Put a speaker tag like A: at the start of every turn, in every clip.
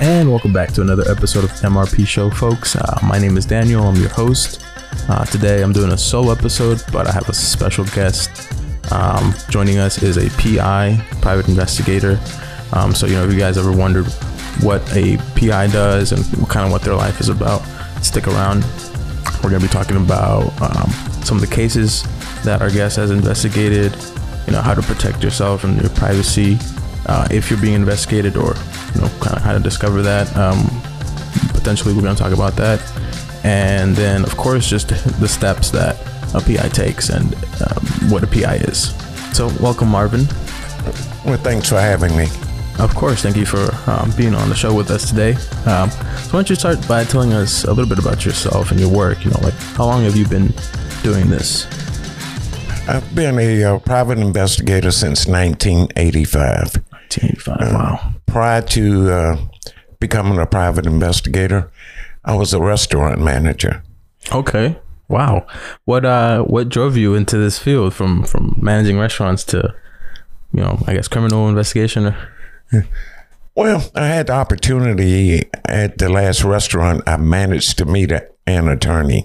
A: And welcome back to another episode of MRP Show, folks. Uh, my name is Daniel. I'm your host. Uh, today I'm doing a solo episode, but I have a special guest. Um, joining us is a PI, private investigator. Um, so, you know, if you guys ever wondered what a PI does and kind of what their life is about, stick around. We're going to be talking about um, some of the cases that our guest has investigated, you know, how to protect yourself and your privacy uh, if you're being investigated or, you know, kind of how to discover that. Um, potentially, we're going to talk about that. And then, of course, just the steps that a PI takes and um, what a PI is. So, welcome, Marvin.
B: Well, thanks for having me.
A: Of course, thank you for um, being on the show with us today. Um, so, why don't you start by telling us a little bit about yourself and your work? You know, like how long have you been doing this?
B: I've been a uh, private investigator since 1985.
A: 1985. wow.
B: Prior to uh, becoming a private investigator, I was a restaurant manager.
A: Okay. Wow. What uh what drove you into this field from from managing restaurants to you know, I guess criminal investigation
B: Well, I had the opportunity at the last restaurant I managed to meet a, an attorney.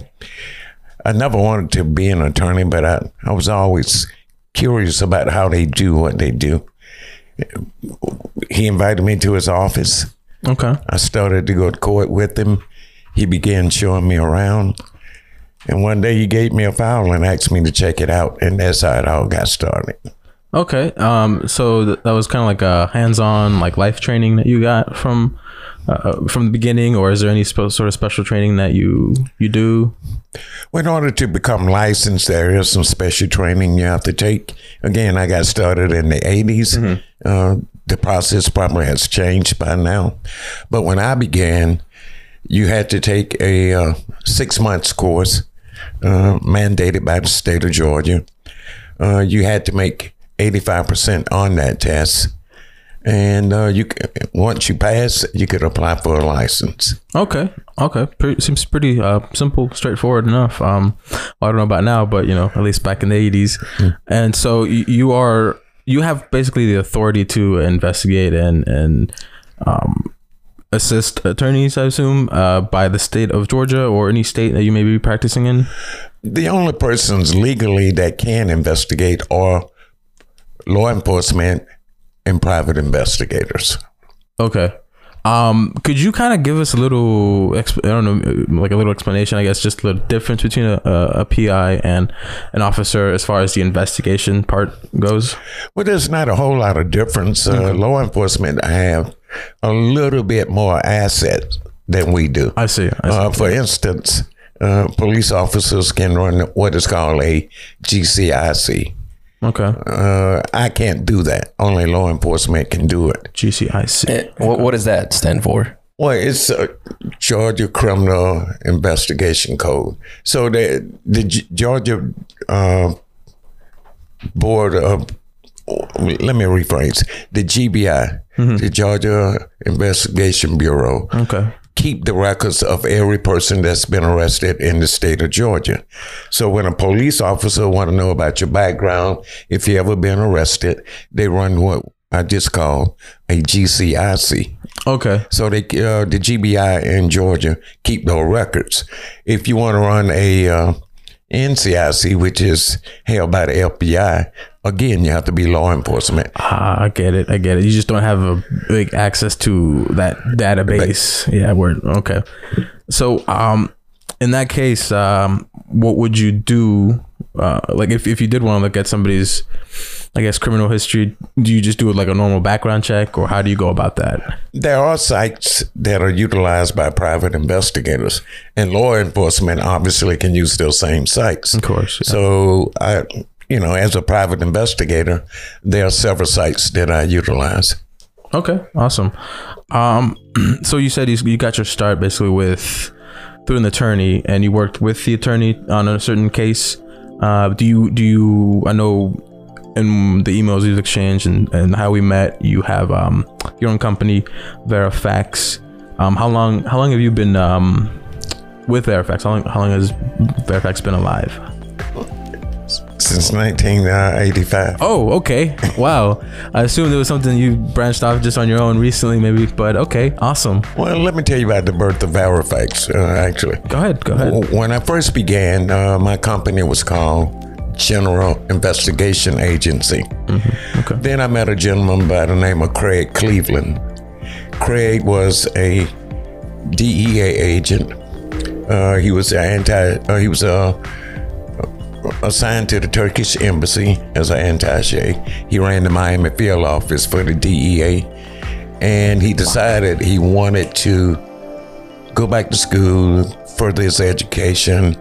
B: I never wanted to be an attorney, but I, I was always curious about how they do what they do. He invited me to his office.
A: Okay.
B: I started to go to court with him. He began showing me around. And one day he gave me a file and asked me to check it out. And that's how it all got started.
A: Okay. Um so th- that was kind of like a hands-on like life training that you got from uh, from the beginning or is there any sp- sort of special training that you you do?
B: Well, in order to become licensed, there is some special training you have to take. Again, I got started in the 80s. Uh, the process probably has changed by now. But when I began, you had to take a uh, six months course uh, mandated by the state of Georgia. Uh, you had to make 85% on that test. And uh, you once you pass, you could apply for a license.
A: Okay. Okay. Pretty, seems pretty uh, simple, straightforward enough. Um, well, I don't know about now, but you know, at least back in the eighties. And so you, you are you have basically the authority to investigate and and um, assist attorneys, I assume, uh, by the state of Georgia or any state that you may be practicing in.
B: the only persons legally that can investigate are law enforcement and private investigators.
A: Okay. Um, could you kind of give us a little, exp- I don't know, like a little explanation, I guess, just the difference between a, a, a PI and an officer as far as the investigation part goes?
B: Well, there's not a whole lot of difference. Uh, law enforcement have a little bit more assets than we do.
A: I see. I see.
B: Uh, for instance, uh, police officers can run what is called a GCIC.
A: Okay.
B: Uh, I can't do that. Only law enforcement can do it.
A: GCIC.
C: Eh, What, what does that stand for?
B: Well, it's a Georgia Criminal Investigation Code. So the the G- Georgia uh, Board of let me rephrase the GBI, the Georgia Investigation Bureau,
A: Okay.
B: Keep the records of every person that's been arrested in the state of Georgia. So when a police officer want to know about your background, if you ever been arrested, they run what I just call a GCIC.
A: Okay.
B: So they, uh, the GBI in Georgia keep those records. If you want to run a uh, NCIC, which is held by the FBI, again, you have to be law enforcement.
A: Ah, I get it. I get it. You just don't have a big access to that database. Yeah. Word. Okay. So, um, in that case, um, what would you do? Uh, like if, if you did want to look at somebody's, I guess, criminal history, do you just do it like a normal background check or how do you go about that?
B: There are sites that are utilized by private investigators, and law enforcement obviously can use those same sites.
A: Of course. yeah.
B: So I, you know, as a private investigator, there are several sites that I utilize.
A: Okay, awesome. Um, so you said you, you got your start basically with through an attorney, and you worked with the attorney on a certain case. Uh, do you do you? I know in the emails we've exchanged and, and how we met, you have um, your own company, Verifax. Um, how long how long have you been um, with Verifax? How long how long has Verifax been alive?
B: Since since 1985.
A: Oh, okay. Wow. I assumed it was something you branched off just on your own recently, maybe. But okay, awesome.
B: Well, let me tell you about the birth of Verifax, uh, actually.
A: Go ahead. Go ahead.
B: When I first began, uh, my company was called General Investigation Agency.
A: Okay.
B: Then I met a gentleman by the name of Craig Cleveland. Craig was a DEA agent. Uh, he was anti. Uh, he was uh, assigned to the Turkish embassy as an attaché. He ran the Miami field office for the DEA, and he decided he wanted to go back to school, further his education,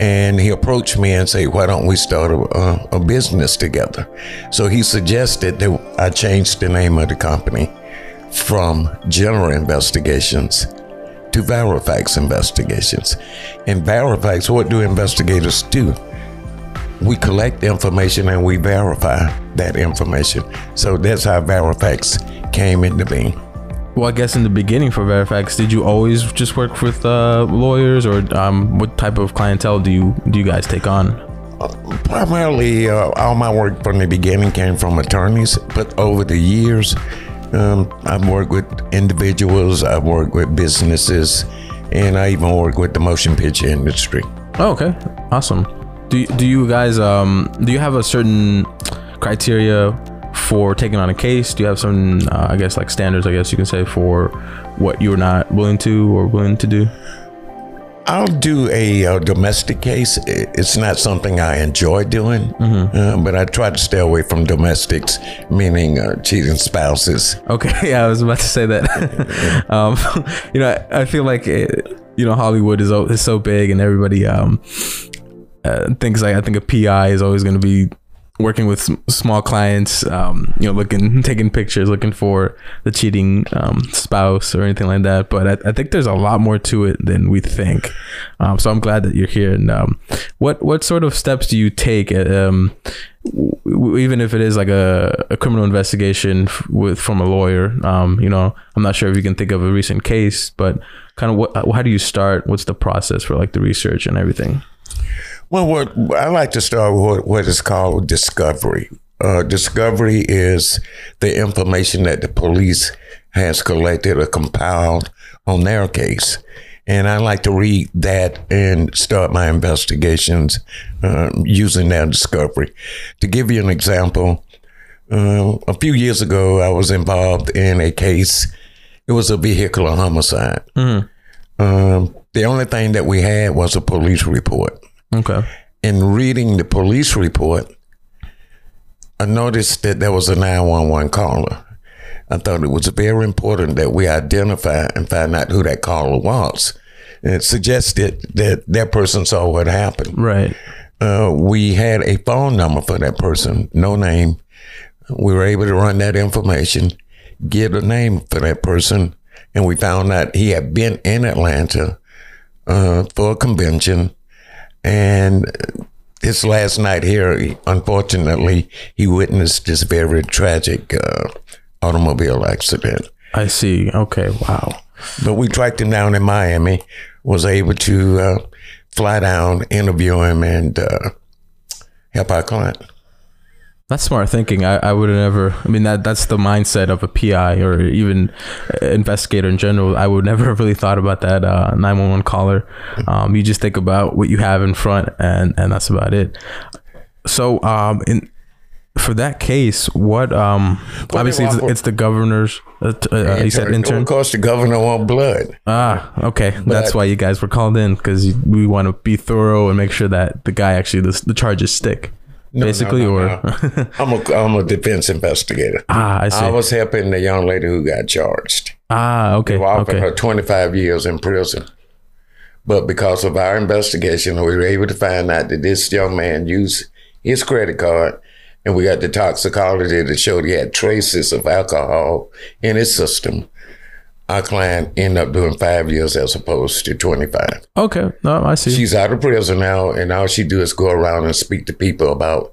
B: and he approached me and said, "Why don't we start a, a business together?" So he suggested that I change the name of the company from General Investigations to Verifax Investigations. In Verifax, what do investigators do? We collect information and we verify that information. So that's how Verifax came into being.
A: Well, I guess in the beginning for Verifax, did you always just work with uh, lawyers, or um, what type of clientele do you do you guys take on?
B: Primarily, uh, all my work from the beginning came from attorneys, but over the years, um, I've worked with individuals, I've worked with businesses, and I even work with the motion picture industry.
A: Oh, okay, awesome. Do do you guys um do you have a certain criteria for taking on a case? Do you have some uh, I guess like standards I guess you can say for what you're not willing to or willing to do?
B: I'll do a, uh domestic case. It's not something I enjoy doing, uh, but I try to stay away from domestics, meaning uh, cheating spouses.
A: Okay, yeah, I was about to say that. um, you know, I, I feel like it, you know Hollywood is is so big, and everybody um uh, thinks like I think a PI is always going to be working with small clients, um, you know, looking taking pictures, looking for the cheating um, spouse or anything like that. But I, I think there's a lot more to it than we think. Um, so I'm glad that you're here. And um, what what sort of steps do you take? Um, w- w- even if it is like a, a criminal investigation f- with from a lawyer, um, you know, I'm not sure if you can think of a recent case, but kind of what, how do you start? What's the process for like the research and everything?
B: Well, what I like to start with what, what is called discovery. Uh, discovery is the information that the police has collected or compiled on their case. And I like to read that and start my investigations uh, using that discovery. To give you an example, uh, a few years ago, I was involved in a case. It was a vehicular homicide. Um, the only thing that we had was a police report
A: Okay.
B: in reading the police report, I noticed that there was a 911 caller. I thought it was very important that we identify and find out who that caller was. And it suggested that that person saw what happened.
A: Right.
B: Uh, we had a phone number for that person, no name. We were able to run that information, get a name for that person, and we found out he had been in Atlanta uh, for a convention. And his last night here, he- unfortunately, he witnessed this very tragic uh, automobile accident.
A: I see. Okay. Wow.
B: But we tracked him down in Miami, was able to uh, fly down, interview him, and uh, help our client.
A: That's smart thinking. I, I would have never. I mean, that that's the mindset of a PI or even investigator in general. I would never have really thought about that uh, 911 caller. Um, you just think about what you have in front, and and that's about it. So, um, in for that case, what um, obviously it's, it's the governor's. Uh, uh, you said intern.
B: Of course, the governor want blood.
A: Ah, okay. That's why you guys were called in because we want to be thorough and make sure that the guy actually the, the charges stick, basically.
B: no,
A: or
B: no. I'm a I'm a defense investigator.
A: ah, I see.
B: I was helping the young lady who got charged.
A: ah, okay,
B: We offered
A: okay.
B: her 25 years in prison. But because of our investigation, we were able to find out that this young man used his credit card, and we got the toxicology that showed he had traces of alcohol in his system. Our client ended up doing five years as opposed to 25.
A: Okay, no, I see.
B: She's out of prison now, and all she do is go around and speak to people about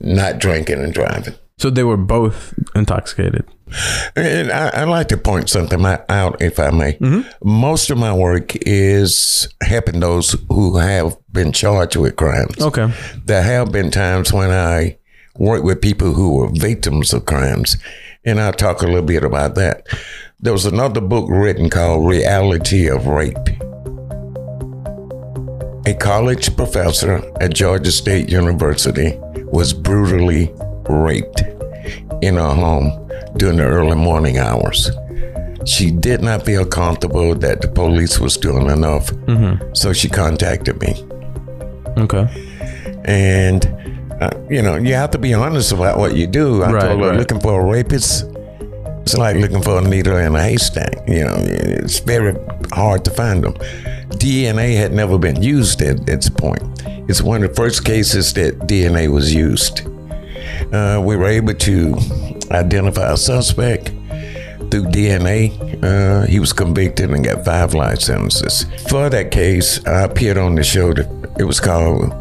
B: not drinking and driving.
A: So they were both intoxicated.
B: And I, I like to point something out, if I may. Mm-hmm. Most of my work is helping those who have been charged with crimes.
A: Okay.
B: There have been times when I work with people who were victims of crimes, and I'll talk a little bit about that. There was another book written called Reality of Rape. A college professor at Georgia State University was brutally raped in her home during the early morning hours. She did not feel comfortable that the police was doing enough, so she contacted me
A: Okay.
B: and uh, you know you have to be honest about what you do. I
A: Right,
B: told her
A: right.
B: looking for a rapist. It's like looking for a needle in a haystack. You know, it's very hard to find them. DNA had never been used at its point. It's one of the first cases that DNA was used. Uh, we were able to identify a suspect through DNA. Uh, he was convicted and got five life sentences. For that case, I appeared on the show. That, it was called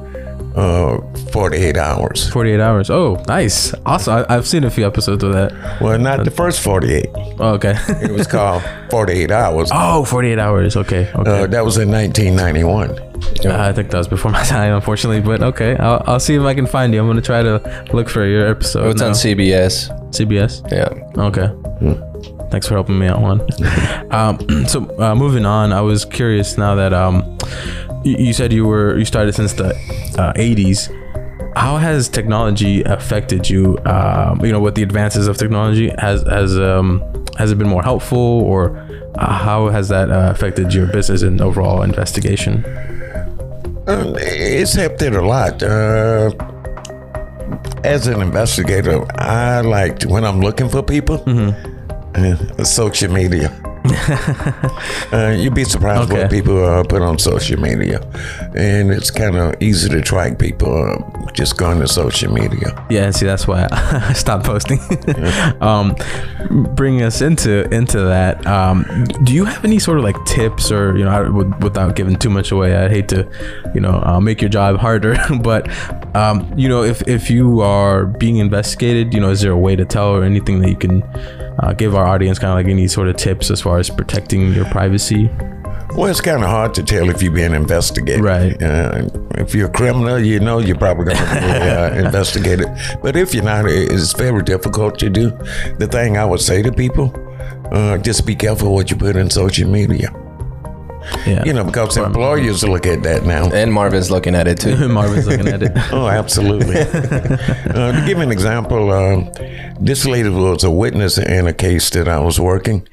B: uh, 48 Hours.
A: 48 hours. Oh, nice. Awesome. I, I've seen a few episodes of that.
B: Well, not the first 48.
A: Oh, okay.
B: It was called 48 Hours.
A: oh, 48 hours. Okay. Okay.
B: Uh, that was in 1991.
A: I think that was before my time, unfortunately. But okay, I'll, I'll see if I can find you. I'm gonna try to look for your episode.
C: It's on. CBS.
A: CBS.
C: Yeah.
A: Okay. Thanks for helping me out, Juan. um, so uh, moving on, I was curious now that um, you, said you were you started since the uh, 80s. How has technology affected you? Um, you know, with the advances of technology, has has um, has it been more helpful, or uh, how has that uh, affected your business and overall investigation?
B: Uh, it's helped it a lot. Uh, as an investigator, I like to, when I'm looking for people, uh, social media. uh, you'd be surprised
A: Okay.
B: what people uh, put on social media, and it's kind of easy to track people uh, just going to social media.
A: Yeah, see that's why I stopped posting. um, bring us into into that. Um, do you have any sort of like tips, or you know, I, without giving too much away, I'd hate to, you know, uh, make your job harder. but um, you know, if if you are being investigated, you know, is there a way to tell or anything that you can uh, give our audience, kind of like any sort of tips as far as protecting your privacy?
B: Well, it's kind of hard to tell if you're being investigated.
A: Right.
B: Uh, if you're a criminal, you know you're probably going to be uh, investigated. But if you're not, it's very difficult to do. The thing I would say to people, uh, just be careful what you put in social media.
A: Yeah,
B: You know, because employers look at that now.
C: And Marvin's looking at it too.
A: Marvin's looking at it.
B: Oh, absolutely. uh, to give an example, um, this lady was a witness in a case that I was working.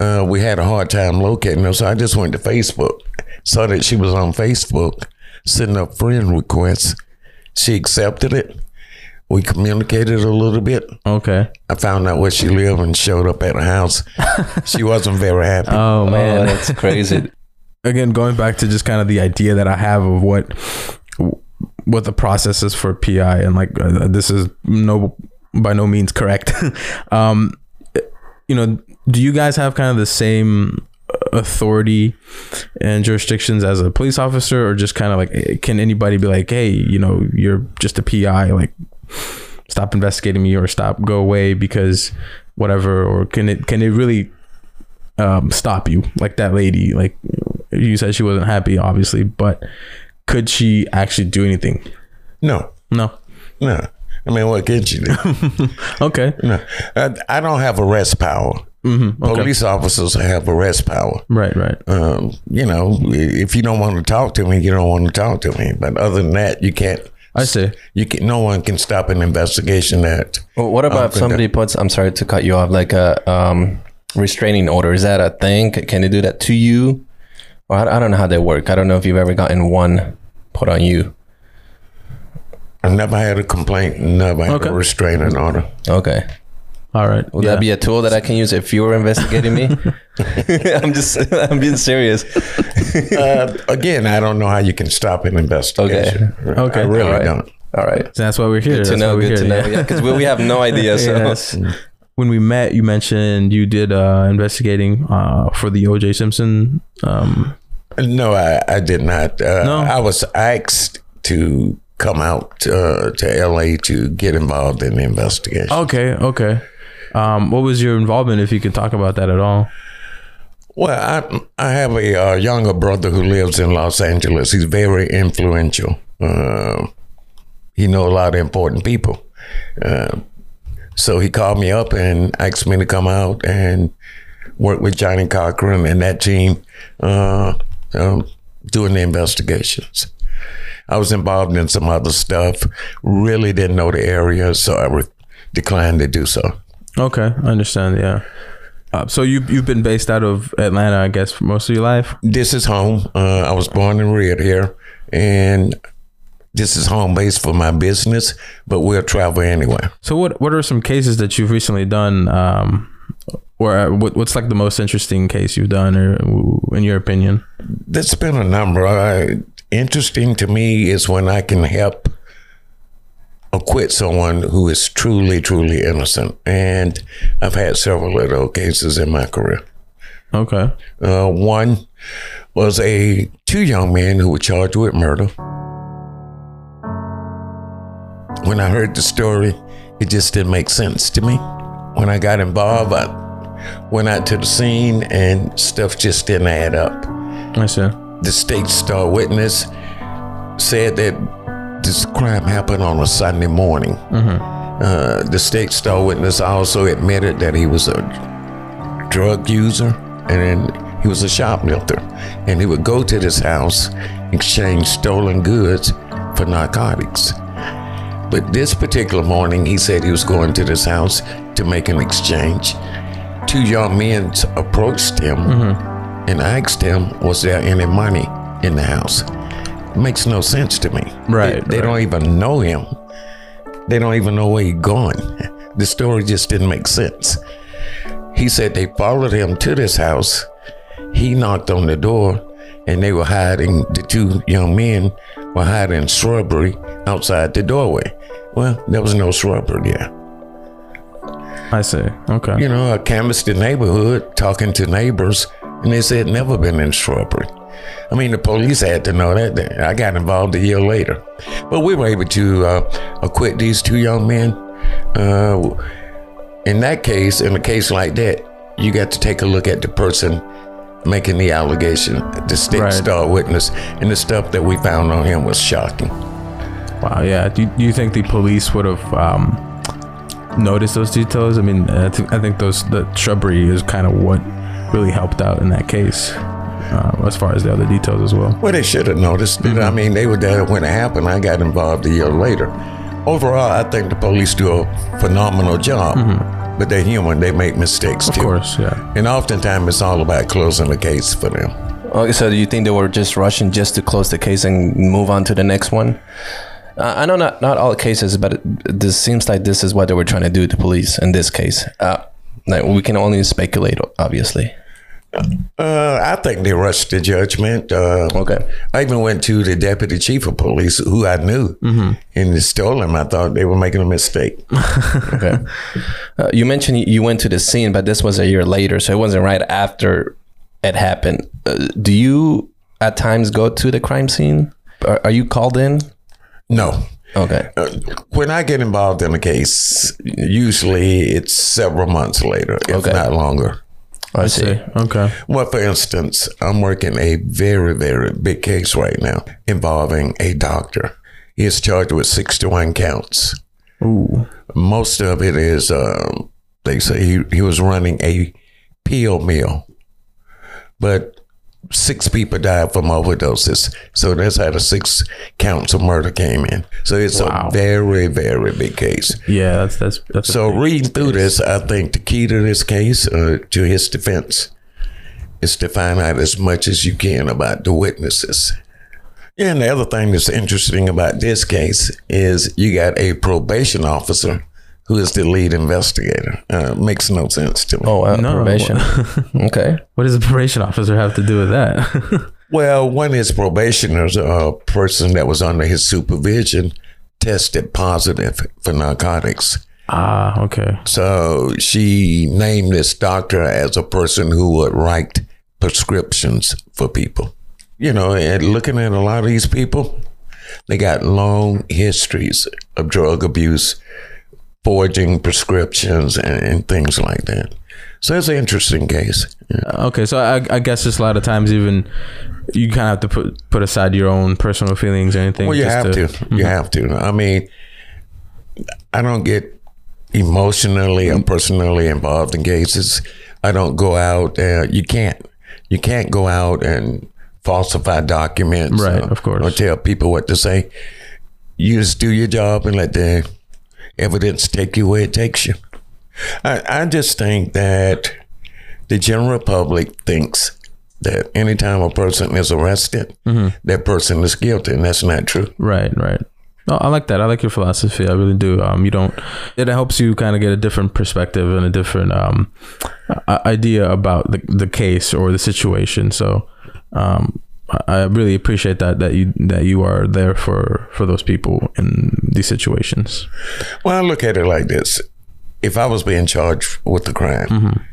B: Uh, we had a hard time locating her, so I just went to Facebook, saw that she was on Facebook, sending up friend requests. She accepted it. We communicated a little bit.
A: Okay.
B: I found out where she lived and showed up at her house. she wasn't very happy.
A: Oh
C: Oh,
A: man.
C: that's crazy.
A: again going back to just kind of the idea that I have of what what the process is for PI and like uh, this is no by no means correct. um you know, do you guys have kind of the same authority and jurisdictions as a police officer or just kind of like eh, can anybody be like, "Hey, you know, you're just a PI like stop investigating me or stop go away because whatever or can it can it really um, stop you like that lady like you said she wasn't happy obviously but could she actually do anything
B: no,
A: no
B: no. I mean, what could she do?
A: okay
B: no, I, I don't have arrest power.
A: mm-hmm. okay
B: Police officers have arrest power.
A: right right
B: Um, you know, if you don't want to talk to me, you don't want to talk to me. But other than that, you can't.
A: I see
B: You can. No one can stop an investigation that.
C: Well, what about if
B: Okay.
C: somebody puts? I'm sorry to cut you off. Like a um, restraining order. Is that a thing? Can they do that to you? Or I, I don't know how they work. I don't know if you've ever gotten one put on you.
B: I've never had a complaint. Never had
A: Okay.
B: a restraining order.
C: Okay.
A: All right
C: Would
A: yeah.
C: that be a tool that I can use if you were investigating me? I'm just, I'm being serious.
B: Uh, again, I don't know how you can stop an investigation.
A: Okay. okay.
B: I really
C: All right.
B: don't.
C: All right.
A: So that's why we're here
C: Good to
A: that's
C: know.
A: why we're
C: Good to
A: here,
C: know.
A: yeah.
C: Yeah, because we, we have no idea. So
A: Yes. when we met you mentioned you did uh investigating uh for the oj simpson um
B: No, I, I did not. Uh,
A: No?
B: I was asked to come out uh, to LA to get involved in the investigation.
A: Okay, okay. Um, what was your involvement, if you could talk about that at all?
B: Well, I I have a uh, younger brother who lives in Los Angeles. He's very influential. Uh, he know a lot of important people. Uh, so he called me up and asked me to come out and work with Johnnie Cochran and that team uh, um, doing the investigations. I was involved in some other stuff. Really didn't know the area, so I re- declined to do so.
A: Okay, I understand. Yeah. Uh, so you you've been based out of Atlanta, I guess, for most of your life.
B: This is home. Uh, I was born and reared here, and this is home base for my business. But we'll travel anywhere.
A: So what what are some cases that you've recently done? Um, or uh, what, what's like the most interesting case you've done, or in your opinion?
B: There's been a number. Uh, interesting to me is when I can help acquit someone who is truly, truly innocent. And I've had several of those cases in my career.
A: Okay.
B: Uh, one was a two young men who were charged with murder. When I heard the story, it just didn't make sense to me. When I got involved, I went out to the scene and stuff just didn't add up.
A: I see.
B: The state star witness said that this crime happened on a Sunday morning. Uh, the state star witness also admitted that he was a drug user and he was a shoplifter. And he would go to this house, exchange stolen goods for narcotics. But this particular morning, he said he was going to this house to make an exchange. Two young men approached him and asked him, Was there any money in the house? Makes no sense to me.
A: Right,
B: They, they don't even know him. They don't even know where he's going. The story just didn't make sense. He said they followed him to this house. He knocked on the door and they were hiding, the two young men were hiding in shrubbery outside the doorway. Well, there was no shrubbery there.
A: I see. Okay.
B: You know, I canvassed the neighborhood talking to neighbors and they said never been in shrubbery. I mean, the police had to know that. I got involved a year later. But we were able to uh, acquit these two young men. Uh, in that case, in a case like that, you got to take a look at the person making the allegation, the state
A: Right.
B: star witness, and the stuff that we found on him was shocking.
A: Wow. Yeah. Do you, do you think the police would have um, noticed those details? I mean, I think I think those the shrubbery is kind of what really helped out in that case, uh, as far as the other details as well.
B: Well, they should have noticed it. I mean, they were there when it happened. I got involved a year later. Overall, I think the police do a phenomenal job, but they're human. They make mistakes
A: Of
B: too.
A: Of course. Yeah.
B: And oftentimes, it's all about closing the case for them.
C: Okay, so do you think they were just rushing just to close the case and move on to the next one? Uh, I know not not all cases, but it, this seems like this is what they were trying to do to police in this case. Uh, like we can only speculate, obviously.
B: Uh, I think they rushed the judgment. Uh,
C: Okay.
B: I even went to the deputy chief of police, who I knew, and stole him I thought they were making a mistake.
C: Okay. uh, you mentioned you went to the scene, but this was a year later, so it wasn't right after it happened. Uh, do you at times go to the crime scene? Are, are you called in?
B: no.
C: Okay.
B: Uh, when I get involved in a case, usually it's several months later, if
C: Okay.
B: not longer.
C: I see.
A: Okay.
B: Well, for instance, I'm working a very, very big case right now involving a doctor. He is charged with 61 counts.
A: Ooh.
B: Most of it is, um, they say he, he was running a pill mill, but six people died from overdoses. So that's how the six counts of murder came in. So it's
A: Wow.
B: a very, very big case.
A: Yeah. That's that's that's.
B: So reading through this, I think the key to this case, uh, to his defense, is to find out as much as you can about the witnesses. Yeah, and the other thing that's interesting about this case is you got a probation officer who is the lead investigator. Uh, makes no sense to me.
C: Oh, uh,
A: No.
C: probation. okay.
A: What does the probation officer have to do with that?
B: Well, one of his probationers, a person that was under his supervision, tested positive for narcotics.
A: ah. Okay.
B: So she named this doctor as a person who would write prescriptions for people. You know, and looking at a lot of these people, They got long histories of drug abuse, forging prescriptions, and, and things like that. So it's an interesting case. Yeah.
A: Okay, so I, I guess just a lot of times even you kind of have to put put aside your own personal feelings or anything.
B: Well, you have to.
A: Mm-hmm.
B: You have to. I mean, I don't get emotionally or personally involved in cases. I don't go out. Uh, you can't. You can't go out and falsify documents.
A: Right,
B: or-
A: of course.
B: Or tell people what to say. You just do your job and let the evidence take you where it takes you. I, I just think that the general public thinks that anytime a person is arrested,
A: Mm-hmm.
B: that person is guilty, and that's not true.
A: Right, right. No, I like that. I like your philosophy. I really do. Um, you don't. It helps you kind of get a different perspective and a different um, idea about the the case or the situation. So, um, I- really appreciate that that you that you are there for for those people in these situations.
B: Well, I look at it like this: if I was being charged with the crime,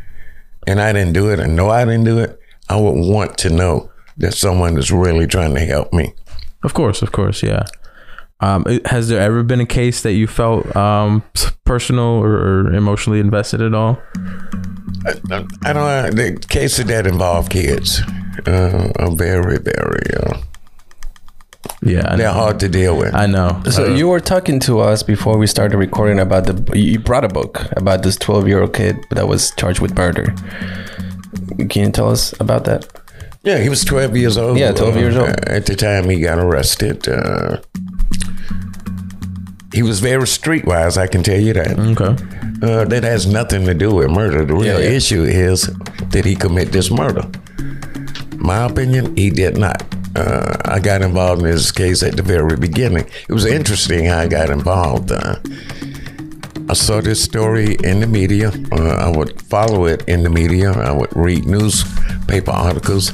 B: and I didn't do it, and know I didn't do it, I would want to know that someone is really trying to help me.
A: Of course, of course, yeah. Um, has there ever been a case that you felt um, personal or, emotionally invested at all?
B: I, I don't. The cases that involve kids uh, are very, very. Uh,
A: Yeah, I
B: they're
A: know.
B: hard to deal with.
A: I know.
C: So you were talking to us before we started recording about the. You brought a book about this twelve-year-old kid that was charged with murder. Can you tell us about that?
B: Yeah, he was 12 years old.
C: Yeah, 12 years old.
B: Uh, at the time he got arrested. Uh, he was very streetwise, I can tell you that.
A: Okay.
B: Uh, that has nothing to do with murder. The real
C: Yeah, yeah.
B: issue is did he commit this murder? My opinion, he did not. Uh, I got involved in this case at the very beginning. It was interesting how I got involved. Uh, I saw this story in the media. Uh, I would follow it in the media. I would read newspaper articles.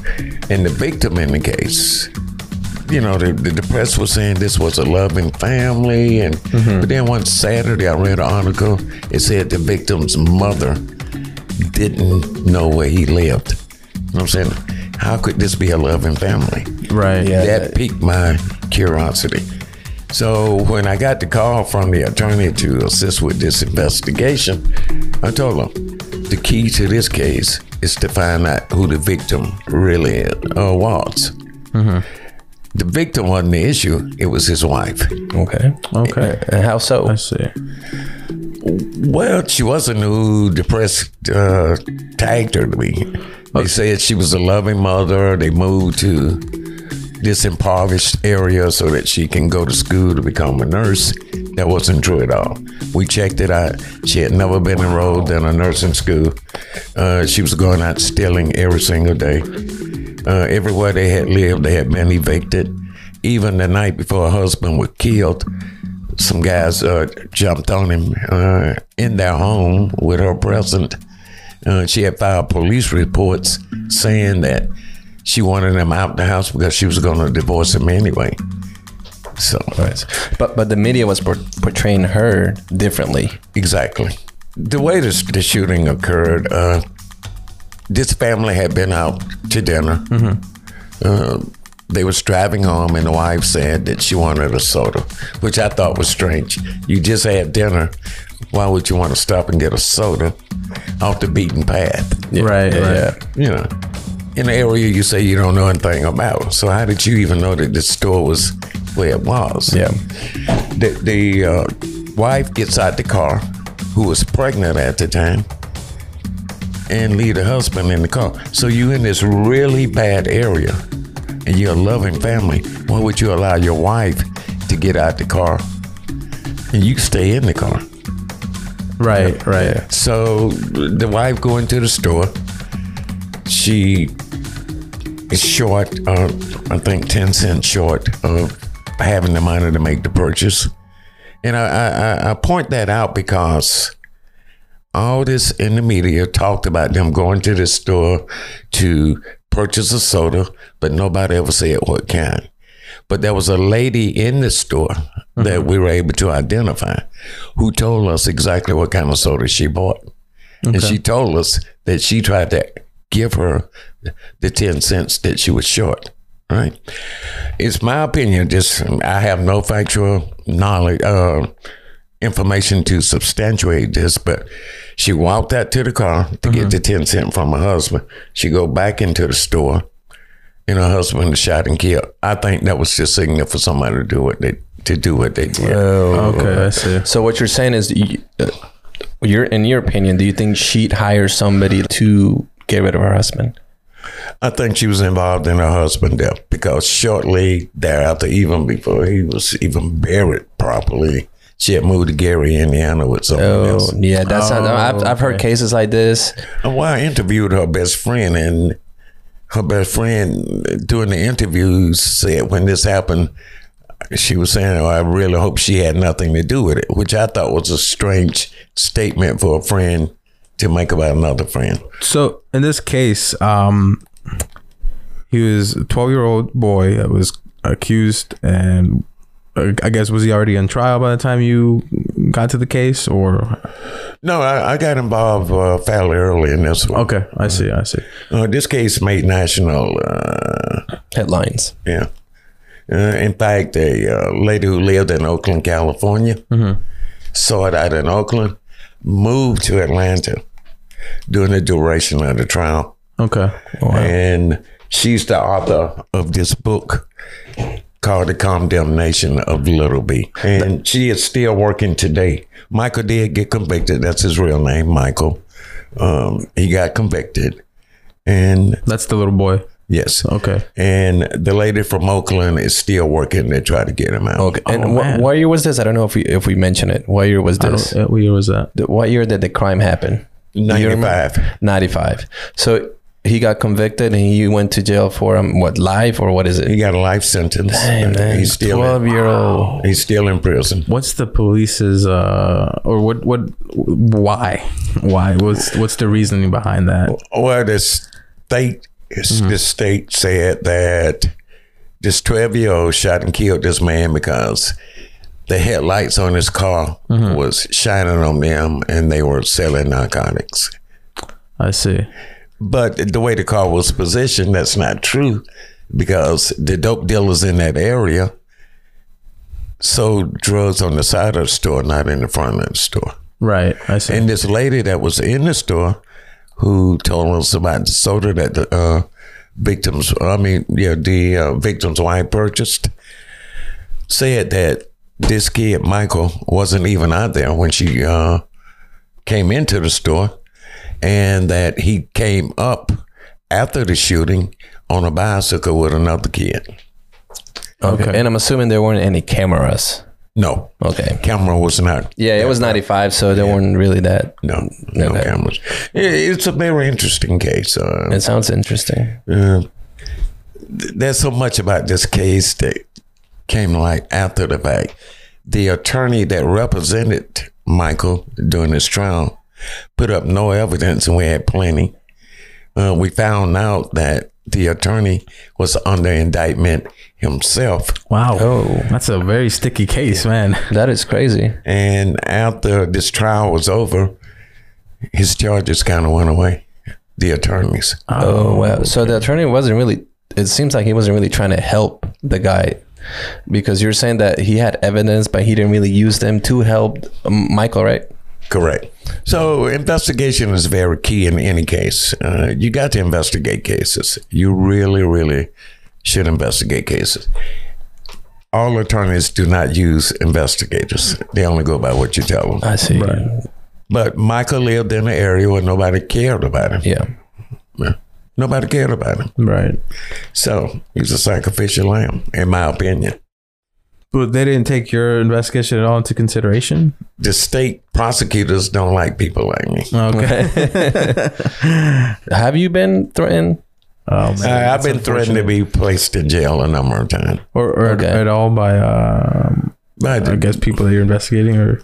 B: And the victim in the case, you know, the, the, the press was saying this was a loving family. And But then one Saturday, I read an article. It said the victim's mother didn't know where he lived. You know what I'm saying? How could this be a loving family?
A: Right.
C: Yeah.
B: that piqued my curiosity. So when I got the call from the attorney to assist with this investigation, I told him the key to this case is to find out who the victim really uh, was. The victim wasn't the issue; it was his wife.
C: Okay.
A: Okay.
C: And how so?
A: I see.
B: Well, she wasn't who depressed uh, tagged her to be. They said she was a loving mother. They moved to this impoverished area so that she can go to school to become a nurse. That wasn't true at all. We checked it out. She had never been enrolled in a nursing school. Uh, she was going out stealing every single day. Uh, everywhere they had lived, they had been evicted. Even the night before her husband was killed, some guys uh, jumped on him uh, in their home with her present. Uh, she had filed police reports saying that she wanted him out of the house because she was going to divorce him anyway. So,
C: But but the media was portraying her differently.
B: exactly. The way this, the shooting occurred, uh, this family had been out to dinner. Uh, they was driving home, and the wife said that she wanted a soda, which I thought was strange. You just had dinner. Why would you want to stop and get a soda off the beaten path?
A: right. Right.
B: you know, in an area you say you don't know anything about. So how did you even know that the store was where it was?
C: Yeah.
B: The, the uh, wife gets out the car, who was pregnant at the time, and leave the husband in the car. So you in this really bad area, and you're a loving family. Why would you allow your wife to get out the car, and you stay in the car?
A: Right. Right.
B: So the wife going to the store. She is short, uh, I think, 10 cents short of having the money to make the purchase. And I, I- I point that out because all this in the media talked about them going to the store to purchase a soda, but nobody ever said what kind. But there was a lady in the store that we were able to identify who told us exactly what kind of soda she bought. And she told us that she tried to give her the 10 cents that she was short. Right. It's my opinion. Just I have no factual knowledge, uh, information to substantiate this, but she walked out to the car to get the ten cent from her husband. She go back into the store, and her husband was shot and killed. I think that was just signal for somebody to do what they to do what they did.
A: Okay, I see.
C: So what you're saying is, you, uh, you're in your opinion, do you think she'd hire somebody to get rid of her husband?
B: I think she was involved in her husband's death because shortly thereafter, even before he was even buried properly, she had moved to Gary, Indiana with someone
C: Oh,
B: else.
C: yeah, that's how I've, I've heard cases like this.
B: Well, I interviewed her best friend, and her best friend during the interviews said when this happened, she was saying, oh, I really hope she had nothing to do with it, which I thought was a strange statement for a friend to make about another friend.
A: So in this case, um, he was a 12 year old boy that was accused, and I guess was he already on trial by the time you got to the case, or
B: No, I, I got involved uh, fairly early in this one.
A: okay, I see, I see.
B: Uh, this case made national, uh,
C: Headlines.
B: yeah. Uh, in fact, a uh, lady who lived in Oakland, California, saw it out in Oakland, moved to Atlanta during the duration of the trial.
A: Okay,
B: And she's the author of this book called The Condemnation of Little B. And she is still working today. Michael did get convicted. That's his real name, Michael. Um, he got convicted. And
A: that's the little boy.
B: yes.
A: Okay,
B: And the lady from Oakland is still working to try to get him out.
C: Okay. And
A: Oh,
C: what, what year was this? I don't know if we if we mentioned it. What year was this?
A: what year was that?
C: The- What year did the crime happen? Do you remember?
B: 95.
C: 95. So he got convicted and he went to jail for um, what life or what is it?
B: He got a life sentence.
C: Hey, man,
B: he's still
C: 12 year old.
B: he's still in prison.
A: What's the police's uh, or what what why why what's what's the reasoning behind that?
B: Well, the state, the state said that this 12 year old shot and killed this man because the headlights on his car was shining on them and they were selling narcotics.
A: I see.
B: But the way the car was positioned, that's not true because the dope dealers in that area sold drugs on the side of the store, not in the front of the store.
A: Right, I see.
B: And this lady that was in the store who told us about the soda that the uh, victims, I mean, yeah, the uh, victim's wife purchased, said that this kid, Michael, wasn't even out there when she uh, came into the store and that he came up after the shooting on a bicycle with another kid.
C: Okay. And I'm assuming there weren't any cameras.
B: No,
C: Okay.
B: camera was not
C: Yeah, it was 95, so there weren't really that.
B: No, no
C: Okay.
B: cameras. It's a very interesting case. Uh,
C: It sounds interesting.
B: uh, there's so much about this case that came like after the fact. The attorney that represented Michael during his trial put up no evidence, and we had plenty. Uh, we found out that the attorney was under indictment himself.
A: Wow.
C: Oh.
A: That's a very sticky case, man.
C: That is crazy.
B: And after this trial was over, his charges kind of went away. The attorneys.
C: Oh, wow. So the attorney wasn't really, it seems like he wasn't really trying to help the guy because you're saying that he had evidence, but he didn't really use them to help um, Michael, right?
B: Correct. So investigation is very key in any case. Uh, you got to investigate cases. You really, really should investigate cases. All attorneys do not use investigators. They only go by what you tell them.
C: I see. Right.
B: But Michael lived in an area where nobody cared about him.
C: Yeah.
B: Nobody cared about him.
A: Right.
B: So he's a sacrificial lamb, in my opinion.
A: But they didn't take your investigation at all into consideration.
B: The state prosecutors don't like people like me.
A: Okay.
C: Have you been threatened?
A: oh man.
B: Uh, I've been threatened to be placed in jail a number of times.
A: or, or
C: Okay.
A: at all by um,
B: But
A: I guess people that you're investigating or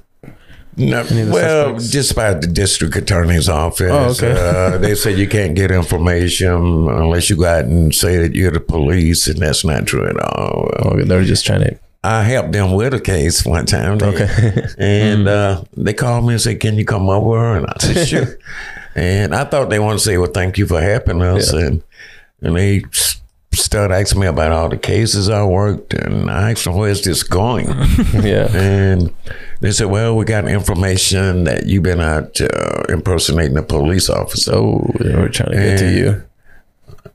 B: No, well,
A: suspects?
B: just by the district attorney's office.
A: Oh, okay.
B: uh, they say you can't get information unless you go out and say that you're the police, and that's not true at all. Well,
C: Oh, they're just trying to.
B: I helped them with a case one time. They-
C: Okay.
B: and uh, they called me and said, "Can you come over?" And I said, "Sure." and I thought they wanted to say, "Well, thank you for helping us,"
C: Yeah.
B: and and they started asking me about all the cases I worked, and I asked them, "Where's this going?"
C: Yeah.
B: and they said, "Well, we got information that you've been out uh, impersonating a police officer."
C: Oh, they were trying to get to you.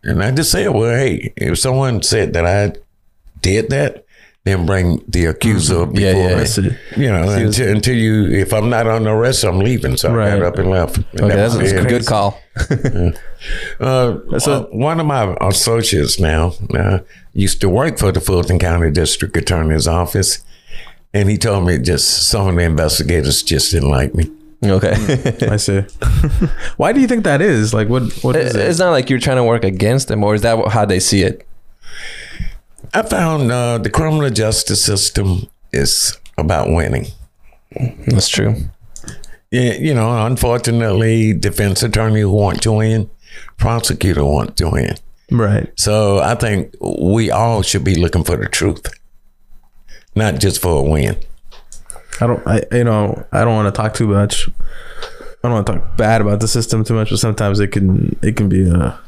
B: And I just said, "Well, hey, if someone said that I did that." Then bring the accuser before
C: Yeah, yeah.
B: me.
A: That's.
B: You know, until, until you, if I'm not on arrest, I'm leaving. So I got up and left. And
C: Okay,
B: that
C: that's,
B: was
C: that's a good call.
B: Uh,
A: So-
B: uh, one of my associates now uh, used to work for the Fulton County District Attorney's Office, and he told me just some of the investigators just didn't like me.
C: Okay.
A: I see. Why do you think that is? Like, what? What is it?
C: it's not like you're trying to work against them, or is that how they see it?
B: I found uh, the criminal justice system is about winning.
C: That's true.
B: Yeah, you know, unfortunately, defense attorney want to win, prosecutor want to win.
A: Right.
B: So I think we all should be looking for the truth, not just for a win.
A: I don't. I you know I don't want to talk too much. I don't want to talk bad about the system too much, but sometimes it can it can be a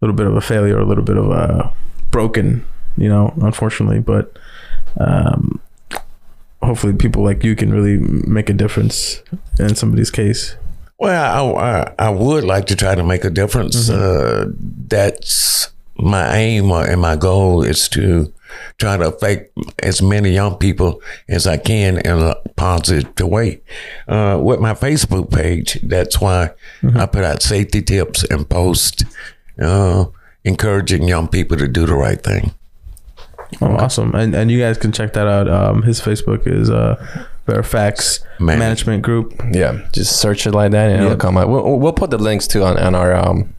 A: little bit of a failure, a little bit of a broken. You know, unfortunately, but um, hopefully people like you can really make a difference in somebody's case.
B: Well, I, I, I would like to try to make a difference. Uh, that's my aim and my goal is to try to affect as many young people as I can in a positive way. Uh, with my Facebook page, that's why I put out safety tips and post uh, encouraging young people to do the right thing.
A: Oh, awesome! And and you guys can check that out. Um, his Facebook is uh, Verifax
B: Man-
A: Management Group.
C: Yeah, just search it like that, and it'll come up. We'll, we'll put the links too on, on our um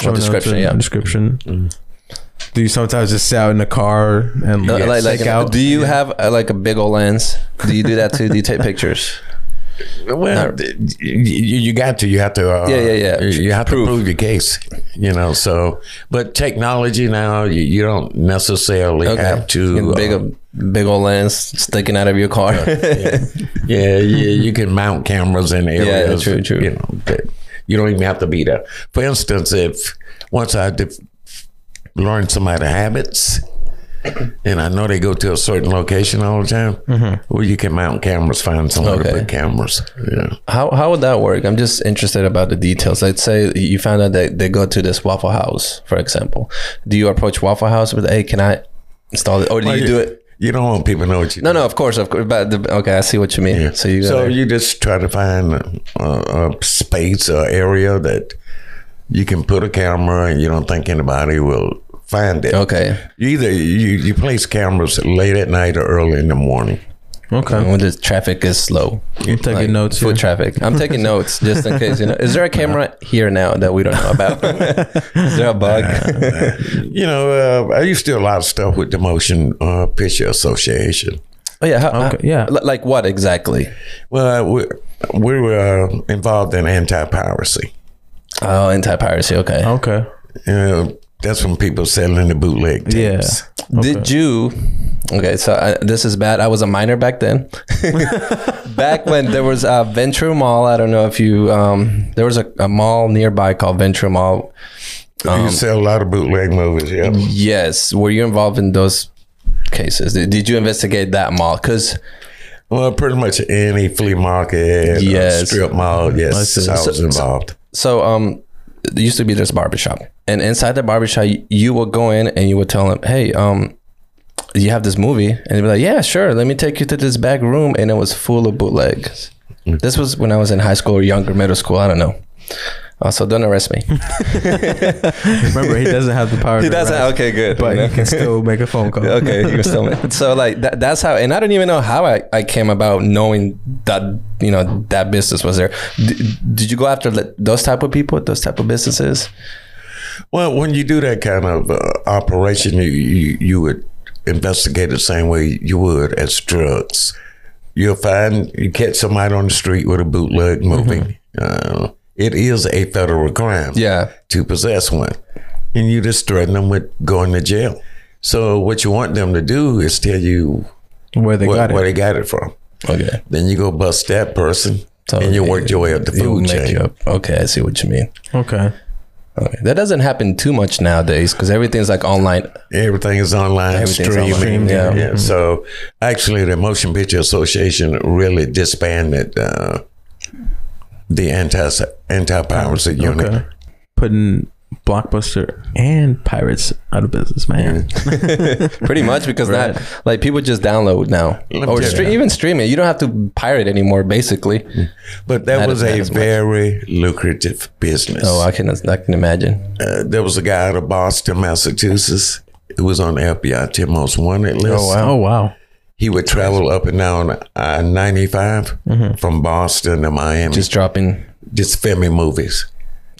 A: Show
C: description. Yeah.
A: Description. Do you sometimes just sit out in the car and
C: Uh, like, like,
A: out?
C: do you have uh, like a big old lens? Do you do that too? Do you take pictures?
B: Well, you, you got to. You have to. Uh,
C: Yeah, yeah, yeah.
B: You have
C: Proof.
B: to prove your case. You know. So, but technology now, you, you don't necessarily have to.
C: Big,
B: uh,
C: big old lens sticking out of your car.
B: yeah, yeah, you can mount cameras in areas.
C: Yeah, true, true.
B: You know, you don't even have to be there. For instance, if once I def- learn some of the habits. And I know they go to a certain location all the time. Mm-hmm. Well, you can mount cameras, find somewhere
C: Okay.
B: to put cameras. Yeah.
C: How how would that work? I'm just interested about the details. Let's say you found out that they go to this Waffle House, for example. Do you approach Waffle House with, "Hey, can I install it?" Or do you do it?
B: You don't want people to know what you
C: No, no, of course, of course. But the, okay, I see what you mean. So you
B: so you just try to find a, a space or area that you can put a camera and you don't think anybody will find it.
C: okay.
B: You either you, you place cameras late at night or early in the morning.
A: okay.
C: When the traffic is slow,
A: I'm taking
C: like
A: notes.
C: foot
A: Here.
C: traffic. I'm taking notes just in case. You know, is there a camera here now that we don't know about? is there a bug?
B: You know, uh, I used to do a lot of stuff with the Motion uh, Picture Association.
C: Oh yeah, how,
A: Okay, yeah.
C: li- Like what exactly?
B: Well, we, we were uh, involved in anti-piracy.
C: Oh, anti-piracy. Okay.
A: Okay.
B: Uh, that's when people selling the bootleg
A: Yeah.
B: tapes.
C: Did you? Okay, so I, this is bad. I was a minor back then. back when there was a Venture Mall. I don't know if you. Um, there was a, a mall nearby called Venture Mall. Um,
B: you sell a lot of bootleg movies, yeah.
C: Yes. Were you involved in those cases? Did, did you investigate that mall? Because
B: Well, pretty much any flea market,
C: Yes.
B: yes. strip mall, yes,
A: see.
B: I was
C: So- so-
B: involved.
C: so um, there used to be this barbershop, and inside the barbershop, you, you would go in and you would tell them, "Hey, um." You have this movie, and they'd be like, "Yeah, sure. Let me take you to this back room," and it was full of bootlegs. This was when I was in high school or younger, middle school. I don't know. Uh, so don't arrest me.
A: Remember, he doesn't have the power.
C: He
A: to
C: doesn't.
A: arrest,
C: Okay, good.
A: but
C: You know?
A: he can still make a phone call.
C: okay, you can still make- so like that, that's how, and I don't even know how I, I came about knowing that you know that business was there. D- did you go after li- those type of people, those type of businesses?
B: Well, when you do that kind of uh, operation, you, you you would investigate the same way you would as drugs. You'll find you catch somebody on the street with a bootleg movie. Uh, it is a federal crime.
C: Yeah.
B: to possess one, and you just threaten them with going to jail. So what you want them to do is tell you
A: Where they
B: where,
A: got it.
B: where they got it from.
C: Okay.
B: Then you go bust that person,
C: So
B: and you
C: they-
B: work your way up the
C: You
B: food
C: make
B: chain.
C: you up. Okay, I see what you mean.
A: okay.
C: Okay. That doesn't happen too much nowadays because everything's like online.
B: Everything is online,
C: Everything's
B: streaming.
C: online,
B: yeah.
C: yeah.
B: So actually, the Motion Picture Association really disbanded uh, the anti anti piracy unit.
A: Okay. Putting Blockbuster and Pirates out of business, man.
C: Pretty much because
A: Right.
C: that like people just download now
B: Let
C: or
B: tell
C: stre- even stream it. You don't have to pirate anymore. Basically.
B: But that
C: Not
B: was a
C: as much.
B: very lucrative business.
C: Oh, I can I can imagine.
B: uh, there was a guy out of Boston, Massachusetts, who was on the FBI 10 most wanted list.
C: Oh, wow.
A: oh wow.
B: He would travel up and down I 95 from Boston to Miami,
C: Just dropping.
B: just filming movies.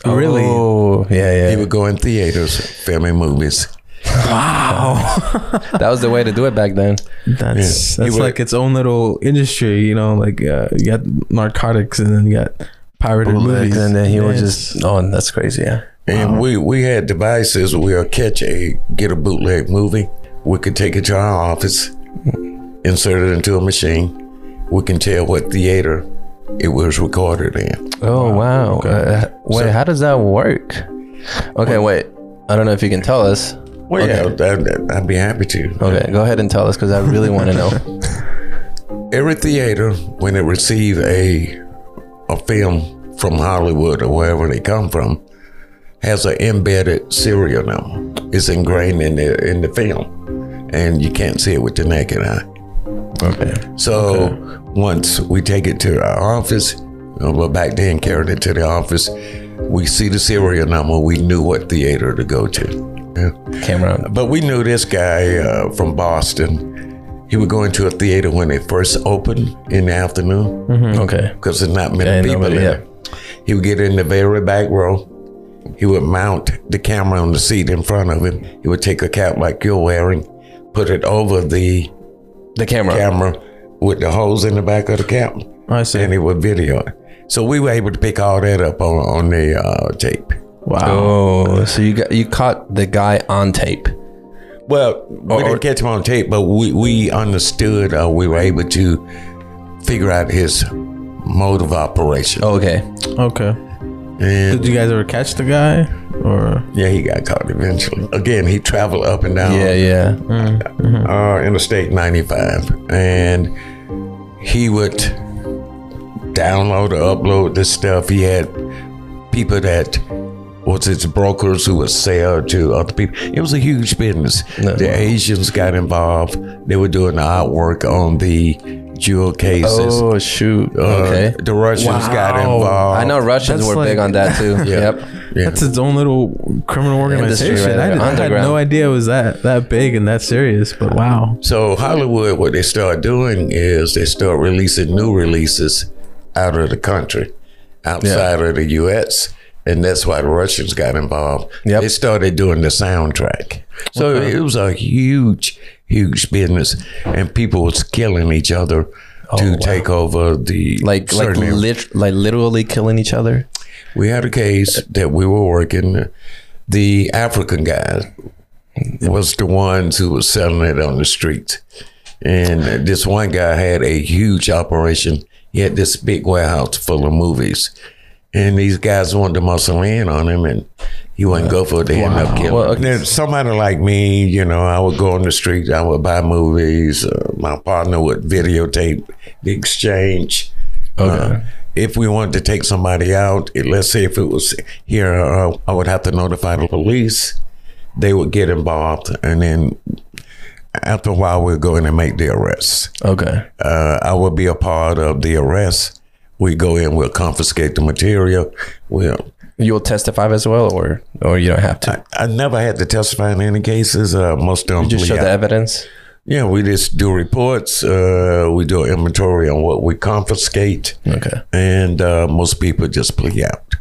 A: Really?
C: Oh, yeah, yeah.
B: He would go in theaters, filming movies. Wow.
C: that was the way to do it back then.
A: That's
B: Yeah.
A: That's
B: would-
A: like its own little industry, you know. Like uh, you got narcotics, and then you got pirated movies,
C: and then he would just. Oh, that's crazy. Yeah.
B: And we, we had devices where we'll catch a, get a bootleg movie. We could take it to our office, insert it into a machine. We can tell what theater it was recorded in.
C: Oh wow. Uh, wait,
B: So-
C: how does that work? Okay, wait. I don't know if you can tell us.
B: Well, yeah, that, I'd be happy to.
C: Okay, go ahead and tell us because I really want to know.
B: every theater when it receive a a film from Hollywood or wherever they come from has an embedded serial number. It's ingrained in the in the film, and you can't see it with the naked eye.
C: Okay.
B: So once we take it to our office, uh, well back then carried it to the office, we see the serial number. We knew what theater to go to. Yeah.
C: Camera.
B: But we knew this guy uh, from Boston. He would go into a theater when it first opened in the afternoon
C: Okay.
B: because there's not many
C: Yeah,
B: people
C: nobody-
B: in
C: yeah.
B: there. He would get in the very back row. He would mount the camera on the seat in front of him. He would take a cap like you're wearing, put it over the
C: The camera.
B: camera with the holes in the back of the cap,
A: I see.
B: and it would video it. So we were able to pick all that up on, on the uh, tape.
A: Wow.
C: Oh, so you got you caught the guy on tape.
B: Well, we
C: Or-
B: didn't catch him on tape, but we, we understood, uh, we were able to figure out his mode of operation.
C: Okay.
A: Okay.
B: And
A: Did you guys ever catch the guy? Or
B: yeah, he got caught eventually. Again, he traveled up and down
C: Yeah, yeah.
B: uh, Interstate 95, and he would download or upload this stuff. He had people that was his brokers who would sell to other people. It was a huge business. The Asians got involved. They were doing the artwork on the jewel cases.
C: Oh shoot.
B: Uh,
C: Okay.
B: The Russians got
A: Wow.
B: involved.
C: I know Russians
A: That's
C: were big on that too.
B: Yeah.
C: Yep.
B: Yeah.
A: that's its own little criminal organization.
C: Industry right
A: I,
C: there,
A: I had no idea it was that that big and that serious. But wow.
B: So Hollywood, what they start doing is they start releasing new releases out of the country, outside of the U.S., and that's why the Russians got involved.
C: Yep.
B: They started doing the soundtrack, so it was a huge, huge business, and people was killing each other oh, to take over the
C: Oh, Like like lit- like literally killing each other.
B: we had a case that we were working. The African guy was the ones who was selling it on the streets. And this one guy had a huge operation. He had this big warehouse full of movies. And these guys wanted to muscle in on him and he wouldn't go for it. They ended up killing
C: Well,
B: him. Then somebody like me, you know, I would go on the street, I would buy movies. Uh, my partner would videotape the exchange. Uh, if we wanted to take somebody out, it- let's say if it was here, uh, I would have to notify the police. They would get involved, and then after a while, we'd go in and make the arrests.
C: Okay.
B: Uh, I would be a part of the arrest. We go in, we'll confiscate the material. We'll.
C: You'll testify as well, or or you don't have to.
B: I never had to testify in any cases. Uh, most of them,
C: Just show the evidence.
B: yeah, we just do reports. Uh, we do an inventory on what we confiscate,
C: Okay.
B: and uh, most people just plea out.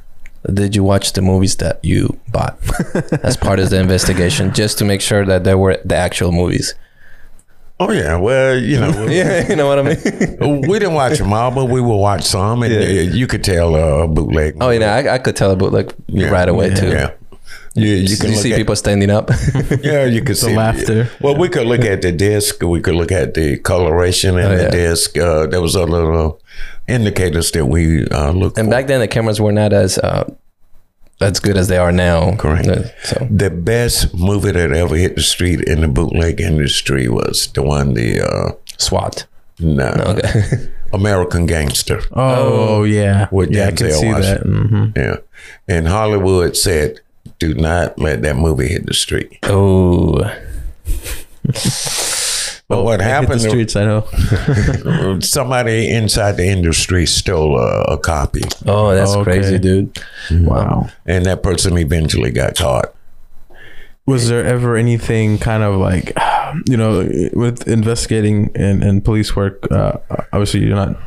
C: Did you watch the movies that you bought as part of the investigation, just to make sure that they were the actual movies?
B: Oh yeah, well you know,
C: Yeah, you know what I mean.
B: we didn't watch them all, but we will watch some, and uh, you could tell uh, a bootleg.
C: Oh, you know, I, I could tell a bootleg
B: Yeah,
C: right away too.
B: Yeah, you, you
C: You,
B: can look
C: see
B: at,
C: people standing up.
B: Yeah, you could see the
A: laughter.
B: Well, we could look at the disc. We could look at the coloration in
C: Oh,
B: the
C: yeah.
B: disc. Uh, there was other uh, indicators that we uh, looked
C: and
B: for.
C: back then, the cameras were not as uh, as good as they are now.
B: Correct.
C: Uh, So
B: The best movie that ever hit the street in the bootleg industry was the one the uh,
C: SWAT.
B: no,
C: Okay.
B: American Gangster.
A: Oh, yeah.
B: With
A: yeah, I can
B: Denzel
A: see that.
B: Washington.
A: hmm
B: Yeah, and Hollywood said, "Do not let that movie hit the street."
C: oh.
B: But what
A: Hit the
B: happened?
A: streets, I know.
B: Somebody inside the industry stole a, a copy,
C: Oh, that's
A: Okay.
C: crazy, dude.
A: Wow.
B: and that person eventually got caught.
A: Was there ever anything kind of like, you know, with investigating and, and police work? Uh, obviously, you're not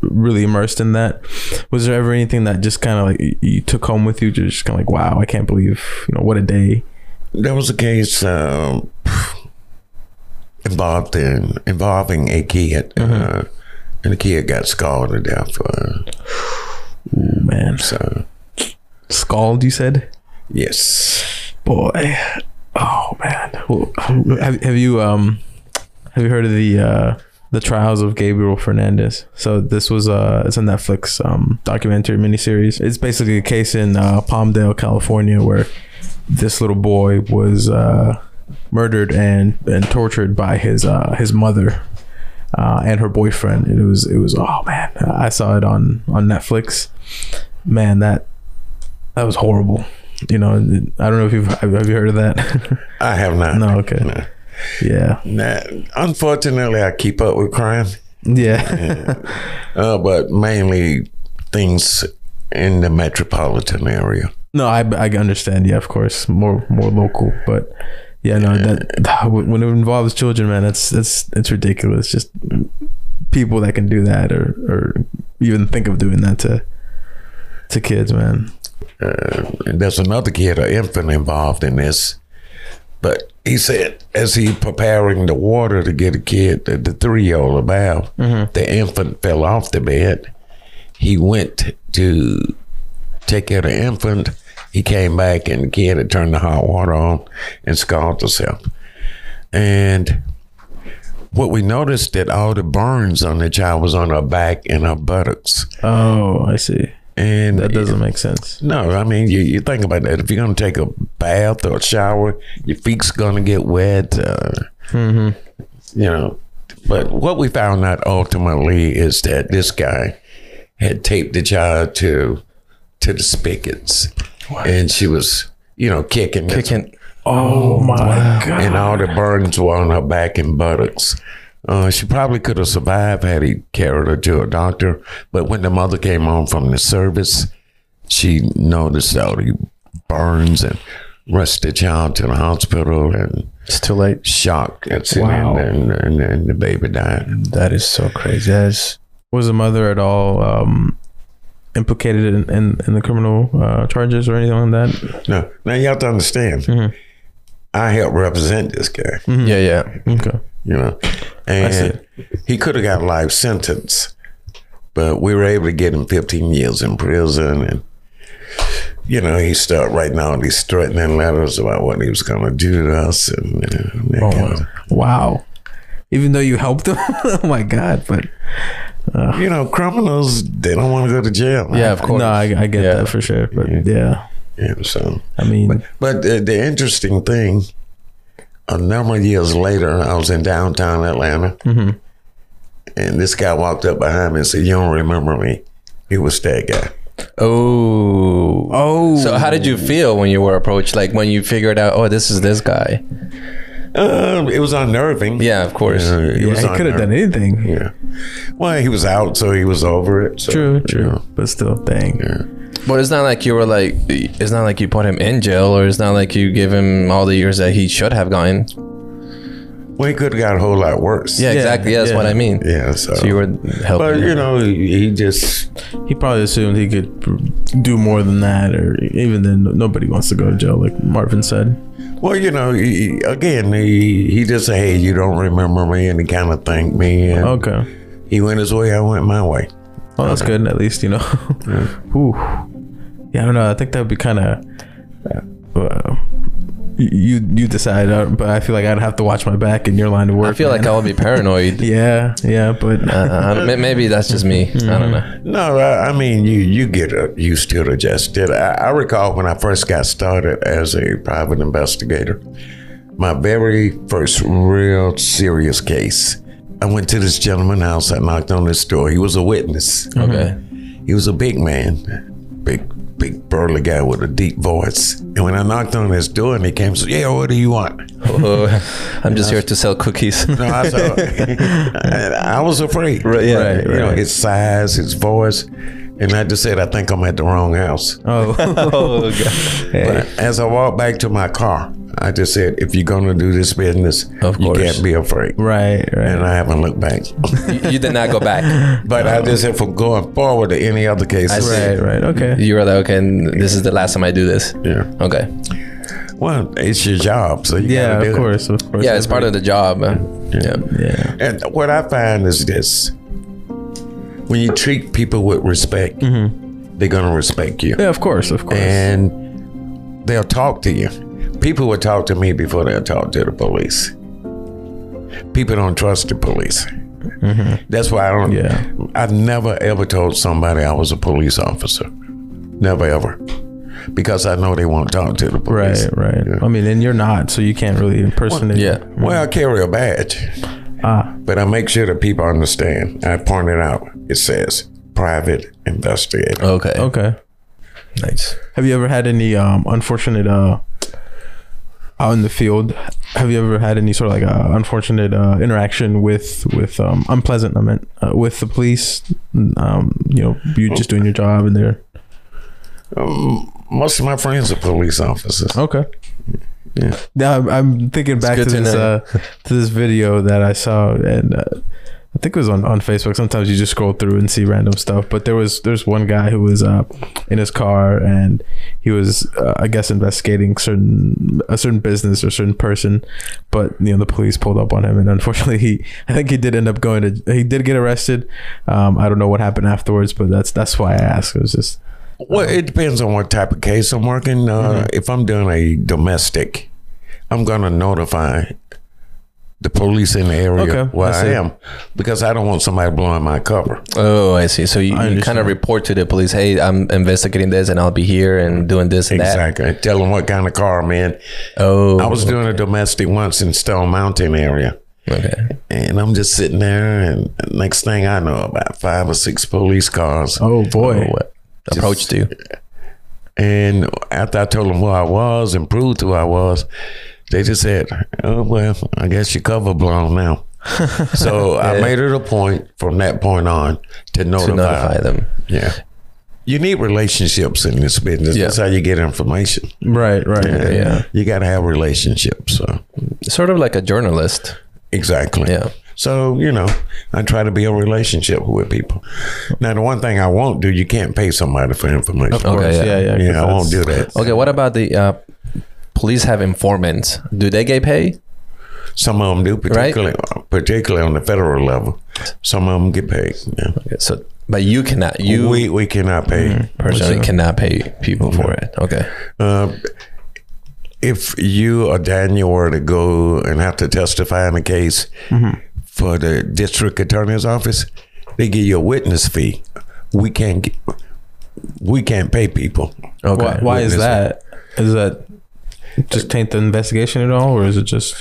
A: really immersed in that. Was there ever anything that just kind of like you- you took home with you, just kind of like, wow, I can't believe, you know, what a day.
B: There was a case um, involved in involving a kid, uh, and the kid got scalded to death. Uh,
A: Ooh, man,
B: so
A: scald. You said,
B: yes,
A: boy. Oh man. Well, have have you um have you heard of the uh the trials of Gabriel Fernandez? So this was uh it's a Netflix um documentary miniseries. It's basically a case in uh, Palmdale, California, where this little boy was uh murdered and and tortured by his uh his mother uh and her boyfriend. It was it was oh man, I saw it on on Netflix. Man, that that was horrible. You know, I don't know if you've have you heard of that.
B: I have not.
A: no, okay,
B: No.
A: yeah,
B: Nah, unfortunately, I keep up with crime,
A: yeah,
B: uh, but mainly things in the metropolitan area.
A: no, I I understand. Yeah, of course, more more local, but yeah, no, that when it involves children, man, that's that's it's ridiculous. Just people that can do that, or or even think of doing that to to kids, man.
B: Uh, and there's another kid, an infant, involved in this. But he said, as he preparing the water to get a kid, the, the three-year-old about, the infant fell off the bed. He went to take care of the infant. He came back, and the kid had turned the hot water on and scalded herself. And what we noticed that all the burns on the child was on her back and her buttocks.
A: Oh, I see.
B: And
A: That doesn't make sense.
B: no, I mean you, you think about that. If you're gonna take a bath or a shower, your feet's gonna get wet. Uh, You know, but what we found out ultimately is that this guy had taped the child to to the spigots, and she was you know kicking,
C: Kicking.
A: Oh my god.
B: and all the burns were on her back and buttocks. Uh, she probably could have survived had he carried her to a doctor. But when the mother came home from the service, she noticed all the burns and rushed the child to the hospital and
C: It's too late.
B: shock incident
A: Wow.
B: and, and, and the baby died.
C: That is so crazy. That is.
A: Was the mother at all um, implicated in, in, in the criminal uh, charges or anything like that?
B: No, now you have to understand.
A: Mm-hmm.
B: I helped represent this guy,
C: Yeah, yeah.
A: Okay.
B: you know, and he could have got a life sentence, but we were able to get him 15 years in prison, and you know he started writing all these threatening letters about what he was going to do to us, and, that
A: Oh,
B: kind of-
A: wow. Even though you helped him? oh my god. But
B: you know, criminals they don't want to go to jail.
C: Yeah, of course.
A: no, I, I get
C: Yeah.
A: that for sure. But yeah.
B: Yeah, so.
A: I mean,
B: But the, the interesting thing, a number of years later, I was in downtown Atlanta,
A: Mm-hmm.
B: and this guy walked up behind me and said, "You don't remember me?" It was that guy.
C: Oh.
A: oh.
C: So how did you feel when you were approached? Like when you figured out, oh, this is this guy.
B: Um, it was unnerving.
C: Yeah, of course.
B: Uh, it
A: yeah,
B: was
A: he could have done anything.
B: Yeah. Well, he was out, so he was over it. So,
A: True,
B: you
A: true.
B: know,
A: But still, dang.
C: But it's not like you were like, it's not like you put him in jail, or it's not like you give him all the years that he should have gotten.
B: Well, he could have got a whole lot worse.
C: Yeah, exactly. That's
A: yeah.
C: what I mean.
B: Yeah. So,
C: So you were helping.
B: but
C: him.
B: you know, he, he just
A: He probably assumed he could do more than that, or even then, nobody wants to go to jail, like Marvin said.
B: well, you know, he, again, he he just said, "Hey, you don't remember me," and he kind of thanked me. And
A: Okay.
B: He went his way. I went my way.
A: Well, that's good. At least you know. Whew. Yeah, I don't know. I think that would be kind of. Uh, you you decide, uh, but I feel like I'd have to watch my back in your line of work.
C: I feel like. I would be paranoid.
A: yeah, yeah, but
C: Uh, uh, maybe that's just me. I don't know.
B: No, I, I mean you you get uh, used to it or just. I, I recall when I first got started as a private investigator, my very first real serious case. I went to this gentleman's house. I knocked on his door. He was a witness.
C: Okay.
B: He was a big man, big big burly guy with a deep voice. And when I knocked on his door and he came, said, "Yeah, what do you want?"
C: Oh, I'm just here to sell cookies.
B: No, I saw. I was afraid.
C: Right, yeah.
A: Right,
B: You know, his size, his voice. And I just said, I think I'm at the wrong house.
A: oh,
C: oh, God.
A: hey,
B: But as I walked back to my car, I just said, if you're going to do this business,
C: Of course.
B: you can't be afraid.
A: right, right.
B: And I haven't looked back.
C: You, you did not go back.
B: but I just said, from going forward to any other case,
C: I see.
A: right, right. Okay.
C: You were like, okay, and this is the last time I do this.
B: yeah.
C: Okay.
B: Well, it's your job, so you
A: Yeah,
B: gotta do
A: of
B: it.
A: course, of course.
C: Yeah, it's part of the job. uh, Yeah.
A: Yeah.
B: And what I find is this: when you treat people with respect, mm-hmm. they're gonna respect you.
A: Yeah, of course, of course.
B: and they'll talk to you. People will talk to me before they'll talk to the police. People don't trust the police. Mm-hmm. That's why I don't.
A: Yeah.
B: I've never ever told somebody I was a police officer. Never ever, because I know they won't talk to the police.
A: right, right. I mean, and you're not, so you can't really impersonate.
C: Yeah.
B: Well, I carry a badge,
A: Ah,
B: but I make sure that people understand. I point it out. It says private investigator.
C: Okay.
A: okay.
C: Nice.
A: Have you ever had any um unfortunate uh out in the field? Have you ever had any sort of like uh, unfortunate uh, interaction with with um unpleasant? I meant uh, with the police. Um, you know, you just doing your job and they're
B: Um, most of my friends are police officers.
A: okay.
B: Yeah.
A: Yeah, I'm, I'm thinking back to
C: to
A: this uh, to this video that I saw, and uh, I think it was on, on Facebook. Sometimes you just scroll through and see random stuff. But there was there's one guy who was uh, in his car, and he was uh, I guess investigating certain a certain business or certain person. But you know the police pulled up on him, and unfortunately he I think he did end up going to he did get arrested. Um, I don't know what happened afterwards, but that's that's why I asked. It was just
B: Well, it depends on what type of case I'm working. Uh, If I'm doing a domestic, I'm going to notify the police in the area
A: Okay,
B: where
A: I
B: I, am because I don't want somebody blowing my cover.
C: Oh, I see. So you, you kind of report to the police, hey, I'm investigating this and I'll be here and doing this and that.
B: Exactly. Tell them what kind of car I'm in.
C: Oh,
B: I was doing a domestic once in Stone Mountain area.
C: okay.
B: And I'm just sitting there, and next thing I know, about five or six police cars.
A: oh boy.
C: Approached you?
B: And after I told them who I was and proved who I was, they just said, "Oh well, I guess your cover blown now." so I made it a point from that point on to notify,
C: To notify them.
B: Yeah, you need relationships in this business.
C: Yeah.
B: That's how you get information.
A: Right, right.
C: Yeah.
B: you got to have relationships. So
C: Sort of like a journalist.
B: exactly.
C: Yeah.
B: So you know, I try to be a relationship with people. Now, the one thing I won't do, you can't pay somebody for information.
A: Of course,
C: Okay,
A: yeah,
C: yeah.
A: yeah.
B: Yeah, I
A: 'cause
B: won't do that.
C: Okay, what about the uh, police have informants? Do they get paid?
B: Some of them do, particularly particularly on the federal level. Some of them get paid. Yeah.
C: Okay, so, but you cannot. You
B: we we cannot pay.
C: personally cannot pay people for it. Okay.
B: Uh, if you or Daniel were to go and have to testify in a case for the district attorney's office, they give you a witness fee. We can't get, we can't pay people.
C: Okay.
A: Why, why is
B: Witness
A: that? Is that just taint the investigation at all, or is it just?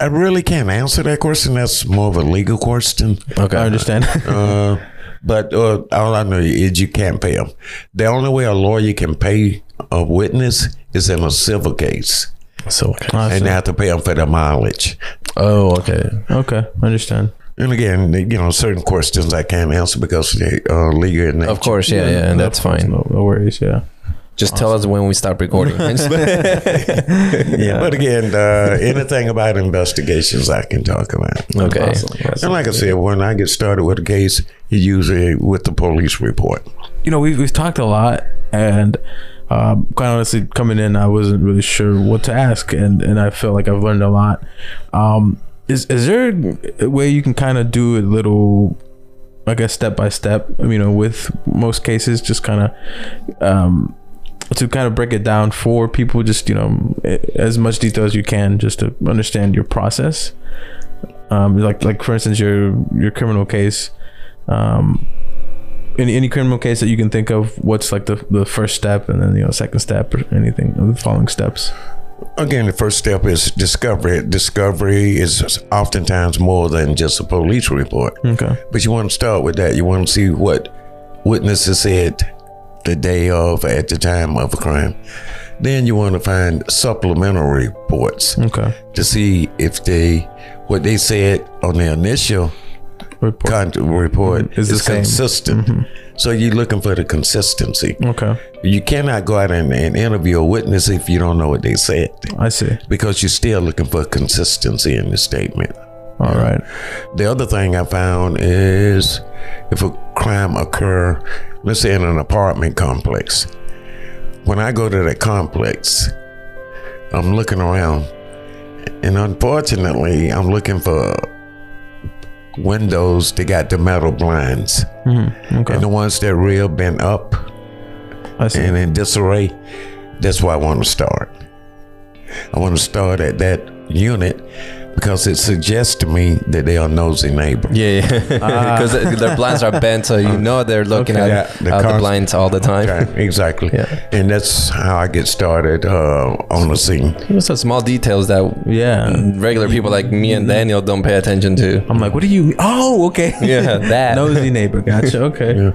B: I really can't answer that question. That's more of a legal question.
C: Okay.
A: I understand.
B: Uh, but uh, all I know is you can't pay them. The only way a lawyer can pay a witness is in a civil case,
C: So okay.
A: I
B: and they have to pay them for their mileage.
C: Oh, okay.
A: okay, I understand.
B: And again, you know, certain questions I can't answer because they are legal in nature.
C: Of course, yeah, yeah, and that's fine.
A: No, no worries. Yeah.
C: Just tell us when we start recording.
B: Yeah. But again, uh, anything about investigations I can talk about.
C: okay.
B: And like I said, when I get started with a case, usually with the police report.
A: You know, we've we've talked a lot, and um, quite honestly, coming in, I wasn't really sure what to ask, and and I feel like I've learned a lot. Um, is is there a way you can kind of do a little? I guess step by step, you know, with most cases, just kind of um, to kind of break it down for people, just you know, as much detail as you can, just to understand your process. Um, like like for instance, your your criminal case. Um, any any criminal case that you can think of, what's like the the first step, and then you know second step or anything of the following steps.
B: Again, the first step is discovery. Discovery is oftentimes more than just a police report.
A: Okay.
B: But you want to start with that. You want to see what witnesses said the day of, at the time of a crime. Then you want to find supplementary reports
A: Okay.
B: to see if they, what they said on the initial
A: Report.
B: con- report
A: mm-hmm.
B: Is
A: is,
B: consistent. Mm-hmm. So you're looking for the consistency.
A: Okay.
B: You cannot go out and, and interview a witness if you don't know what they said
A: I see.
B: because you're still looking for consistency in the statement.
A: All right.
B: The other thing I found is if a crime occur, let's say in an apartment complex, when I go to that complex, I'm looking around, and unfortunately, I'm looking for windows they got the metal blinds, mm-hmm.
A: Okay.
B: and the ones that real bent up and in disarray. That's where I want to start. I want to start at that unit because it suggests to me that they are nosy neighbor.
C: Yeah, yeah. Because their blinds are bent, so you know they're looking
A: Okay.
C: at
B: Yeah, the
C: out the blinds all the time.
B: Right, exactly.
C: Yeah.
B: And that's how I get started uh, on the scene.
C: Those are small details that
A: yeah.
C: regular people like me and Daniel don't pay attention to.
A: I'm like, what do you? Oh, okay.
C: Yeah, that.
A: Nosy neighbor. Gotcha. Okay.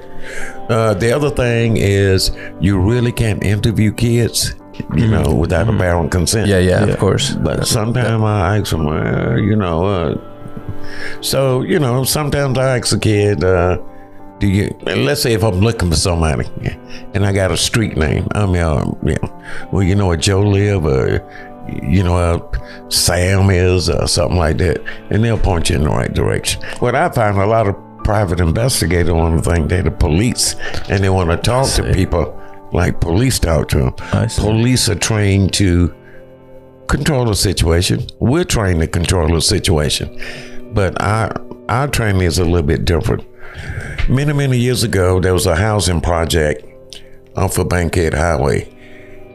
B: Uh, the other thing is you really can't interview kids, you know, without a parent consent.
C: Yeah, yeah, of course.
B: But sometimes I ask them, uh, you know, uh, so, you know, sometimes I ask a kid, uh, do you, let's say if I'm looking for somebody and I got a street name, I mean, uh, yeah, well, you know where Joe live or, you know, where Sam is or something like that, and they'll point you in the right direction. What I find a lot of private investigators want to think they're the police and they want to talk to people like police talk to them. Police are trained to control a situation. We're trained to control a situation, but our our training is a little bit different. Many many years ago, there was a housing project off of Bankhead Highway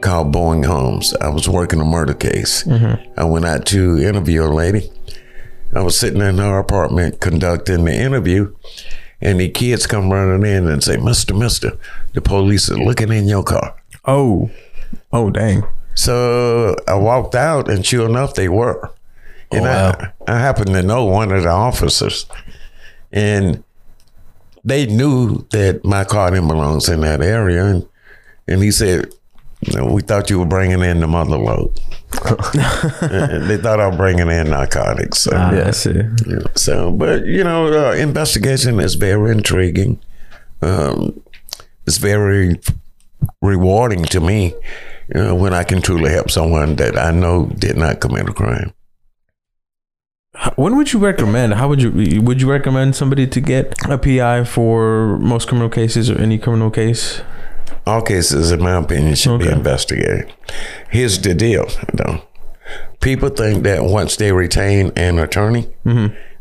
B: called Bowen Homes. I was working a murder case. Mm-hmm. I went out to interview a lady. I was sitting in her apartment conducting the interview, and the kids come running in and say, "Mister, Mister, the police are looking in your car."
A: Oh. Oh, dang.
B: So I walked out, and sure enough, they were. And oh, I, I happened to know one of the officers, and they knew that my car didn't belong in that area, and and he said, "No, "We thought you were bringing in the mother lode." They thought I was bringing in narcotics. So,
A: Ah, I see.
B: so, but you know, uh, investigation is very intriguing. Um, it's very rewarding to me you know, when I can truly help someone that I know did not commit a crime.
A: When would you recommend? How would you would you recommend somebody to get a PI for most criminal cases or any criminal case?
B: All cases, in my opinion, should be investigated. Here's the deal, though. People think that once they retain an attorney,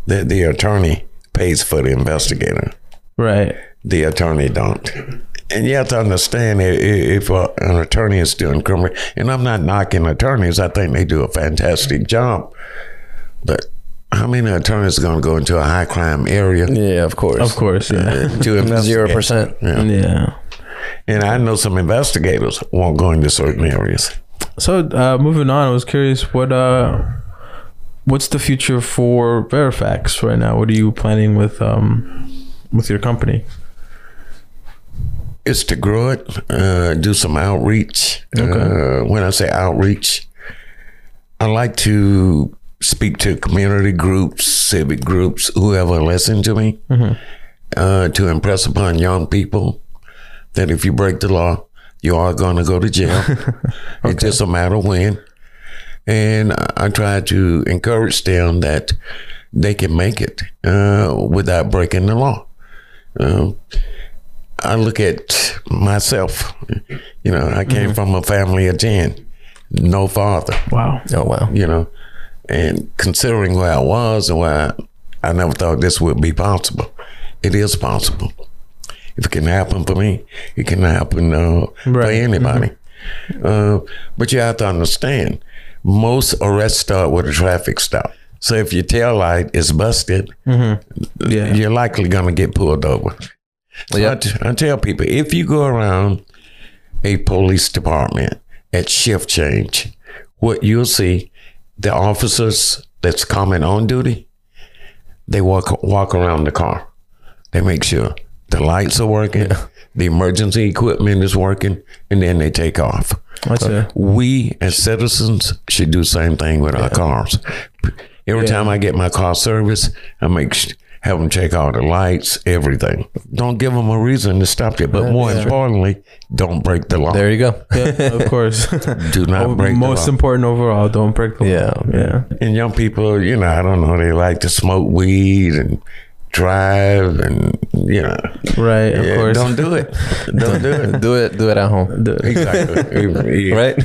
B: that the attorney pays for the investigator.
A: Right.
B: the attorney don't. And you have to understand i- i- if uh, an attorney is doing criminal, and I'm not knocking attorneys, I think they do a fantastic job. But how many attorneys are going to go into a high crime area
C: Yeah, of course.
A: Of course. Yeah.
B: to investigate?
C: Zero percent.
B: Yeah.
A: yeah.
B: And I know some investigators won't go into certain areas.
A: So uh, moving on, I was curious what uh, what's the future for Verifax right now? What are you planning with um, with your company?
B: It's to grow it, uh, do some outreach.
A: Okay.
B: Uh, when I say outreach, I like to speak to community groups, civic groups, whoever listen to me, uh, to impress upon young people that if you break the law, you are going to go to jail. It's just a matter of when. And I- I try to encourage them that they can make it uh, without breaking the law. Um, I look at myself. You know, I came from a family of 10, no father,
A: Wow.
C: Oh wow.
B: you know, and considering where I was and where I, I never thought this would be possible. It is possible. If it can happen for me, it can happen uh, for
A: Right.
B: anybody. Uh, but you have to understand, most arrests start with a traffic stop. So if your tail light is busted,
A: Yeah.
B: you're likely going to get pulled over. So
C: Yeah.
B: I, t- I tell people if you go around a police department at shift change, what you'll see, the officers that's coming on duty, they walk walk around the car. They make sure the lights are working, the emergency equipment is working, and then they take off.
A: That's uh, it.
B: We as citizens should do the same thing with our cars. Every time I get my car service, I make sh- have them check all the lights, everything. Don't give them a reason to stop you, but more importantly, don't break the law.
C: There you go.
A: Yeah, of course.
B: do not
A: Oh,
B: break
A: Most
B: the law.
A: important overall, don't break the law.
C: Yeah.
A: Yeah.
B: and young people, you know, I don't know, they like to smoke weed and drive, and you know,
A: Right. Of
B: yeah,
A: course.
B: don't do it. Don't do it.
C: do it. Do it at home.
A: Do it.
B: Exactly. Yeah.
C: Right?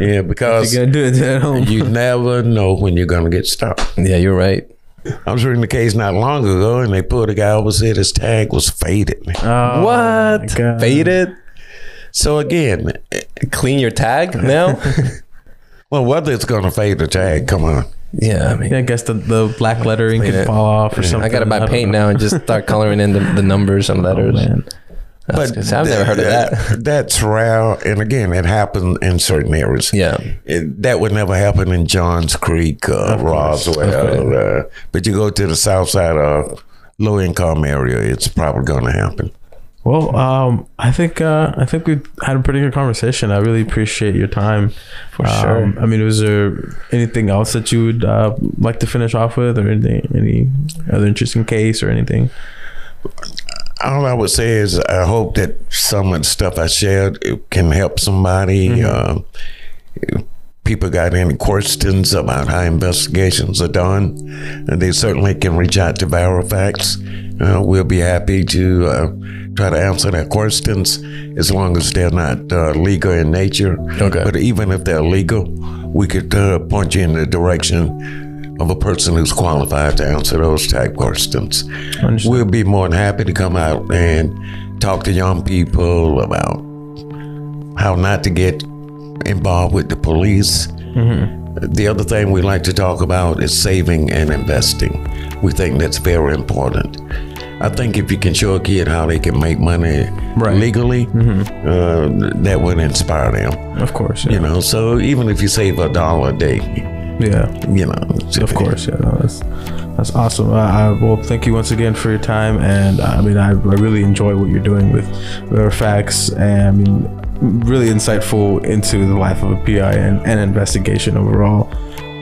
B: Yeah, because
A: You're gonna do it at home.
B: you never know when you're gonna get stopped.
C: yeah, you're right.
B: I was reading the case not long ago, and they pulled a guy over said his tag was faded.
A: Oh,
C: what? Faded?
B: So again,
C: Clean your tag now?
B: well, whether it's going to fade the tag, come on.
C: Yeah, I mean,
A: Yeah, I guess the, the black lettering
C: Clean
A: could
C: it.
A: fall off or something.
C: I gotta buy
A: don't
C: paint
A: know.
C: now and just start coloring in the, the numbers and letters.
A: Oh, Man.
C: That's good. I've never heard of that.
B: That's rare, and again, it happens in certain areas.
C: Yeah.
B: It, that would never happen in Johns Creek, uh, Roswell. Uh, but you go to the south side of low income area, it's probably going to happen.
A: Well, um, I think uh, I think we had a pretty good conversation. I really appreciate your time. For
C: sure.
A: I mean, was there anything else that you would uh, like to finish off with, or anything, any other interesting case or anything?
B: all I would say is I hope that some of the stuff I shared it can help somebody. Uh, if people got any questions about how investigations are done, and they certainly can reach out to Verifax. Uh, we'll be happy to uh, try to answer their questions as long as they're not uh, legal in nature.
C: Okay.
B: But even if they're legal, we could uh, point you in the direction of a person who's qualified to answer those type questions. We'll be more than happy to come out and talk to young people about how not to get involved with the police. The other thing we like to talk about is saving and investing. We think that's very important. I think if you can show a kid how they can make money
A: Right.
B: legally, uh, that would inspire them.
A: Of course, yeah.
B: You know, so even if you save a dollar a day,
A: yeah.
B: you know,
A: Of course, yeah. No, that's that's awesome. Uh, I, well, thank you once again for your time, and I mean, I, I really enjoy what you're doing with Verifax, and I mean, really insightful into the life of a PI and, and investigation overall.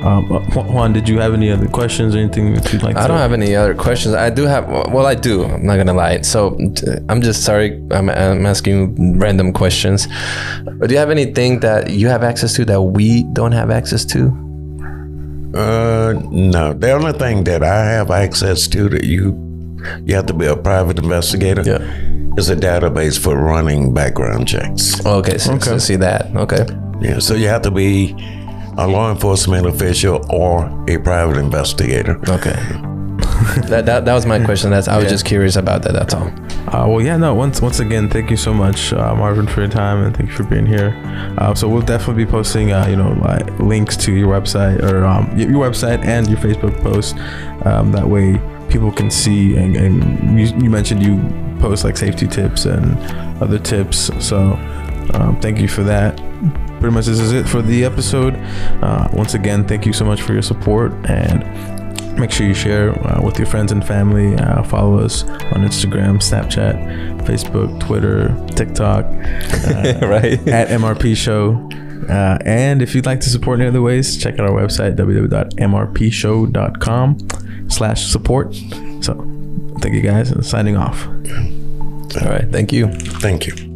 A: Um, Juan, did you have any other questions or anything that you'd like
C: I
A: to?
C: don't have any other questions. I do have, well, I do. I'm not gonna lie. So I'm just sorry. I'm, I'm asking random questions. But do you have anything that you have access to that we don't have access to?
B: Uh, no. The only thing that I have access to that you you have to be a private investigator
C: Yeah.
B: Is a database for running background checks.
C: Okay. So, so see that. Okay.
B: Yeah, so you have to be a law enforcement official or a private investigator.
C: Okay. that, that that was my question. That's I was just curious about that. That's all.
A: Uh, well, yeah, no. Once once again, thank you so much, uh, Marvin, for your time, and thank you for being here. Uh, so we'll definitely be posting, uh, you know, like links to your website or um, your website and your Facebook post. Um, that way, people can see. And, and you, you mentioned you post like safety tips and other tips. So um, thank you for that. Pretty much this is it for the episode. Uh, once again, thank you so much for your support and make sure you share uh, with your friends and family. Uh, follow us on Instagram, Snapchat, Facebook, Twitter, TikTok, uh,
C: right.
A: at MRP Show. Uh, and if you'd like to support in other ways, check out our website, www.mrpshow.com slash support. So thank you guys and signing off.
C: All right. Thank you.
B: Thank you.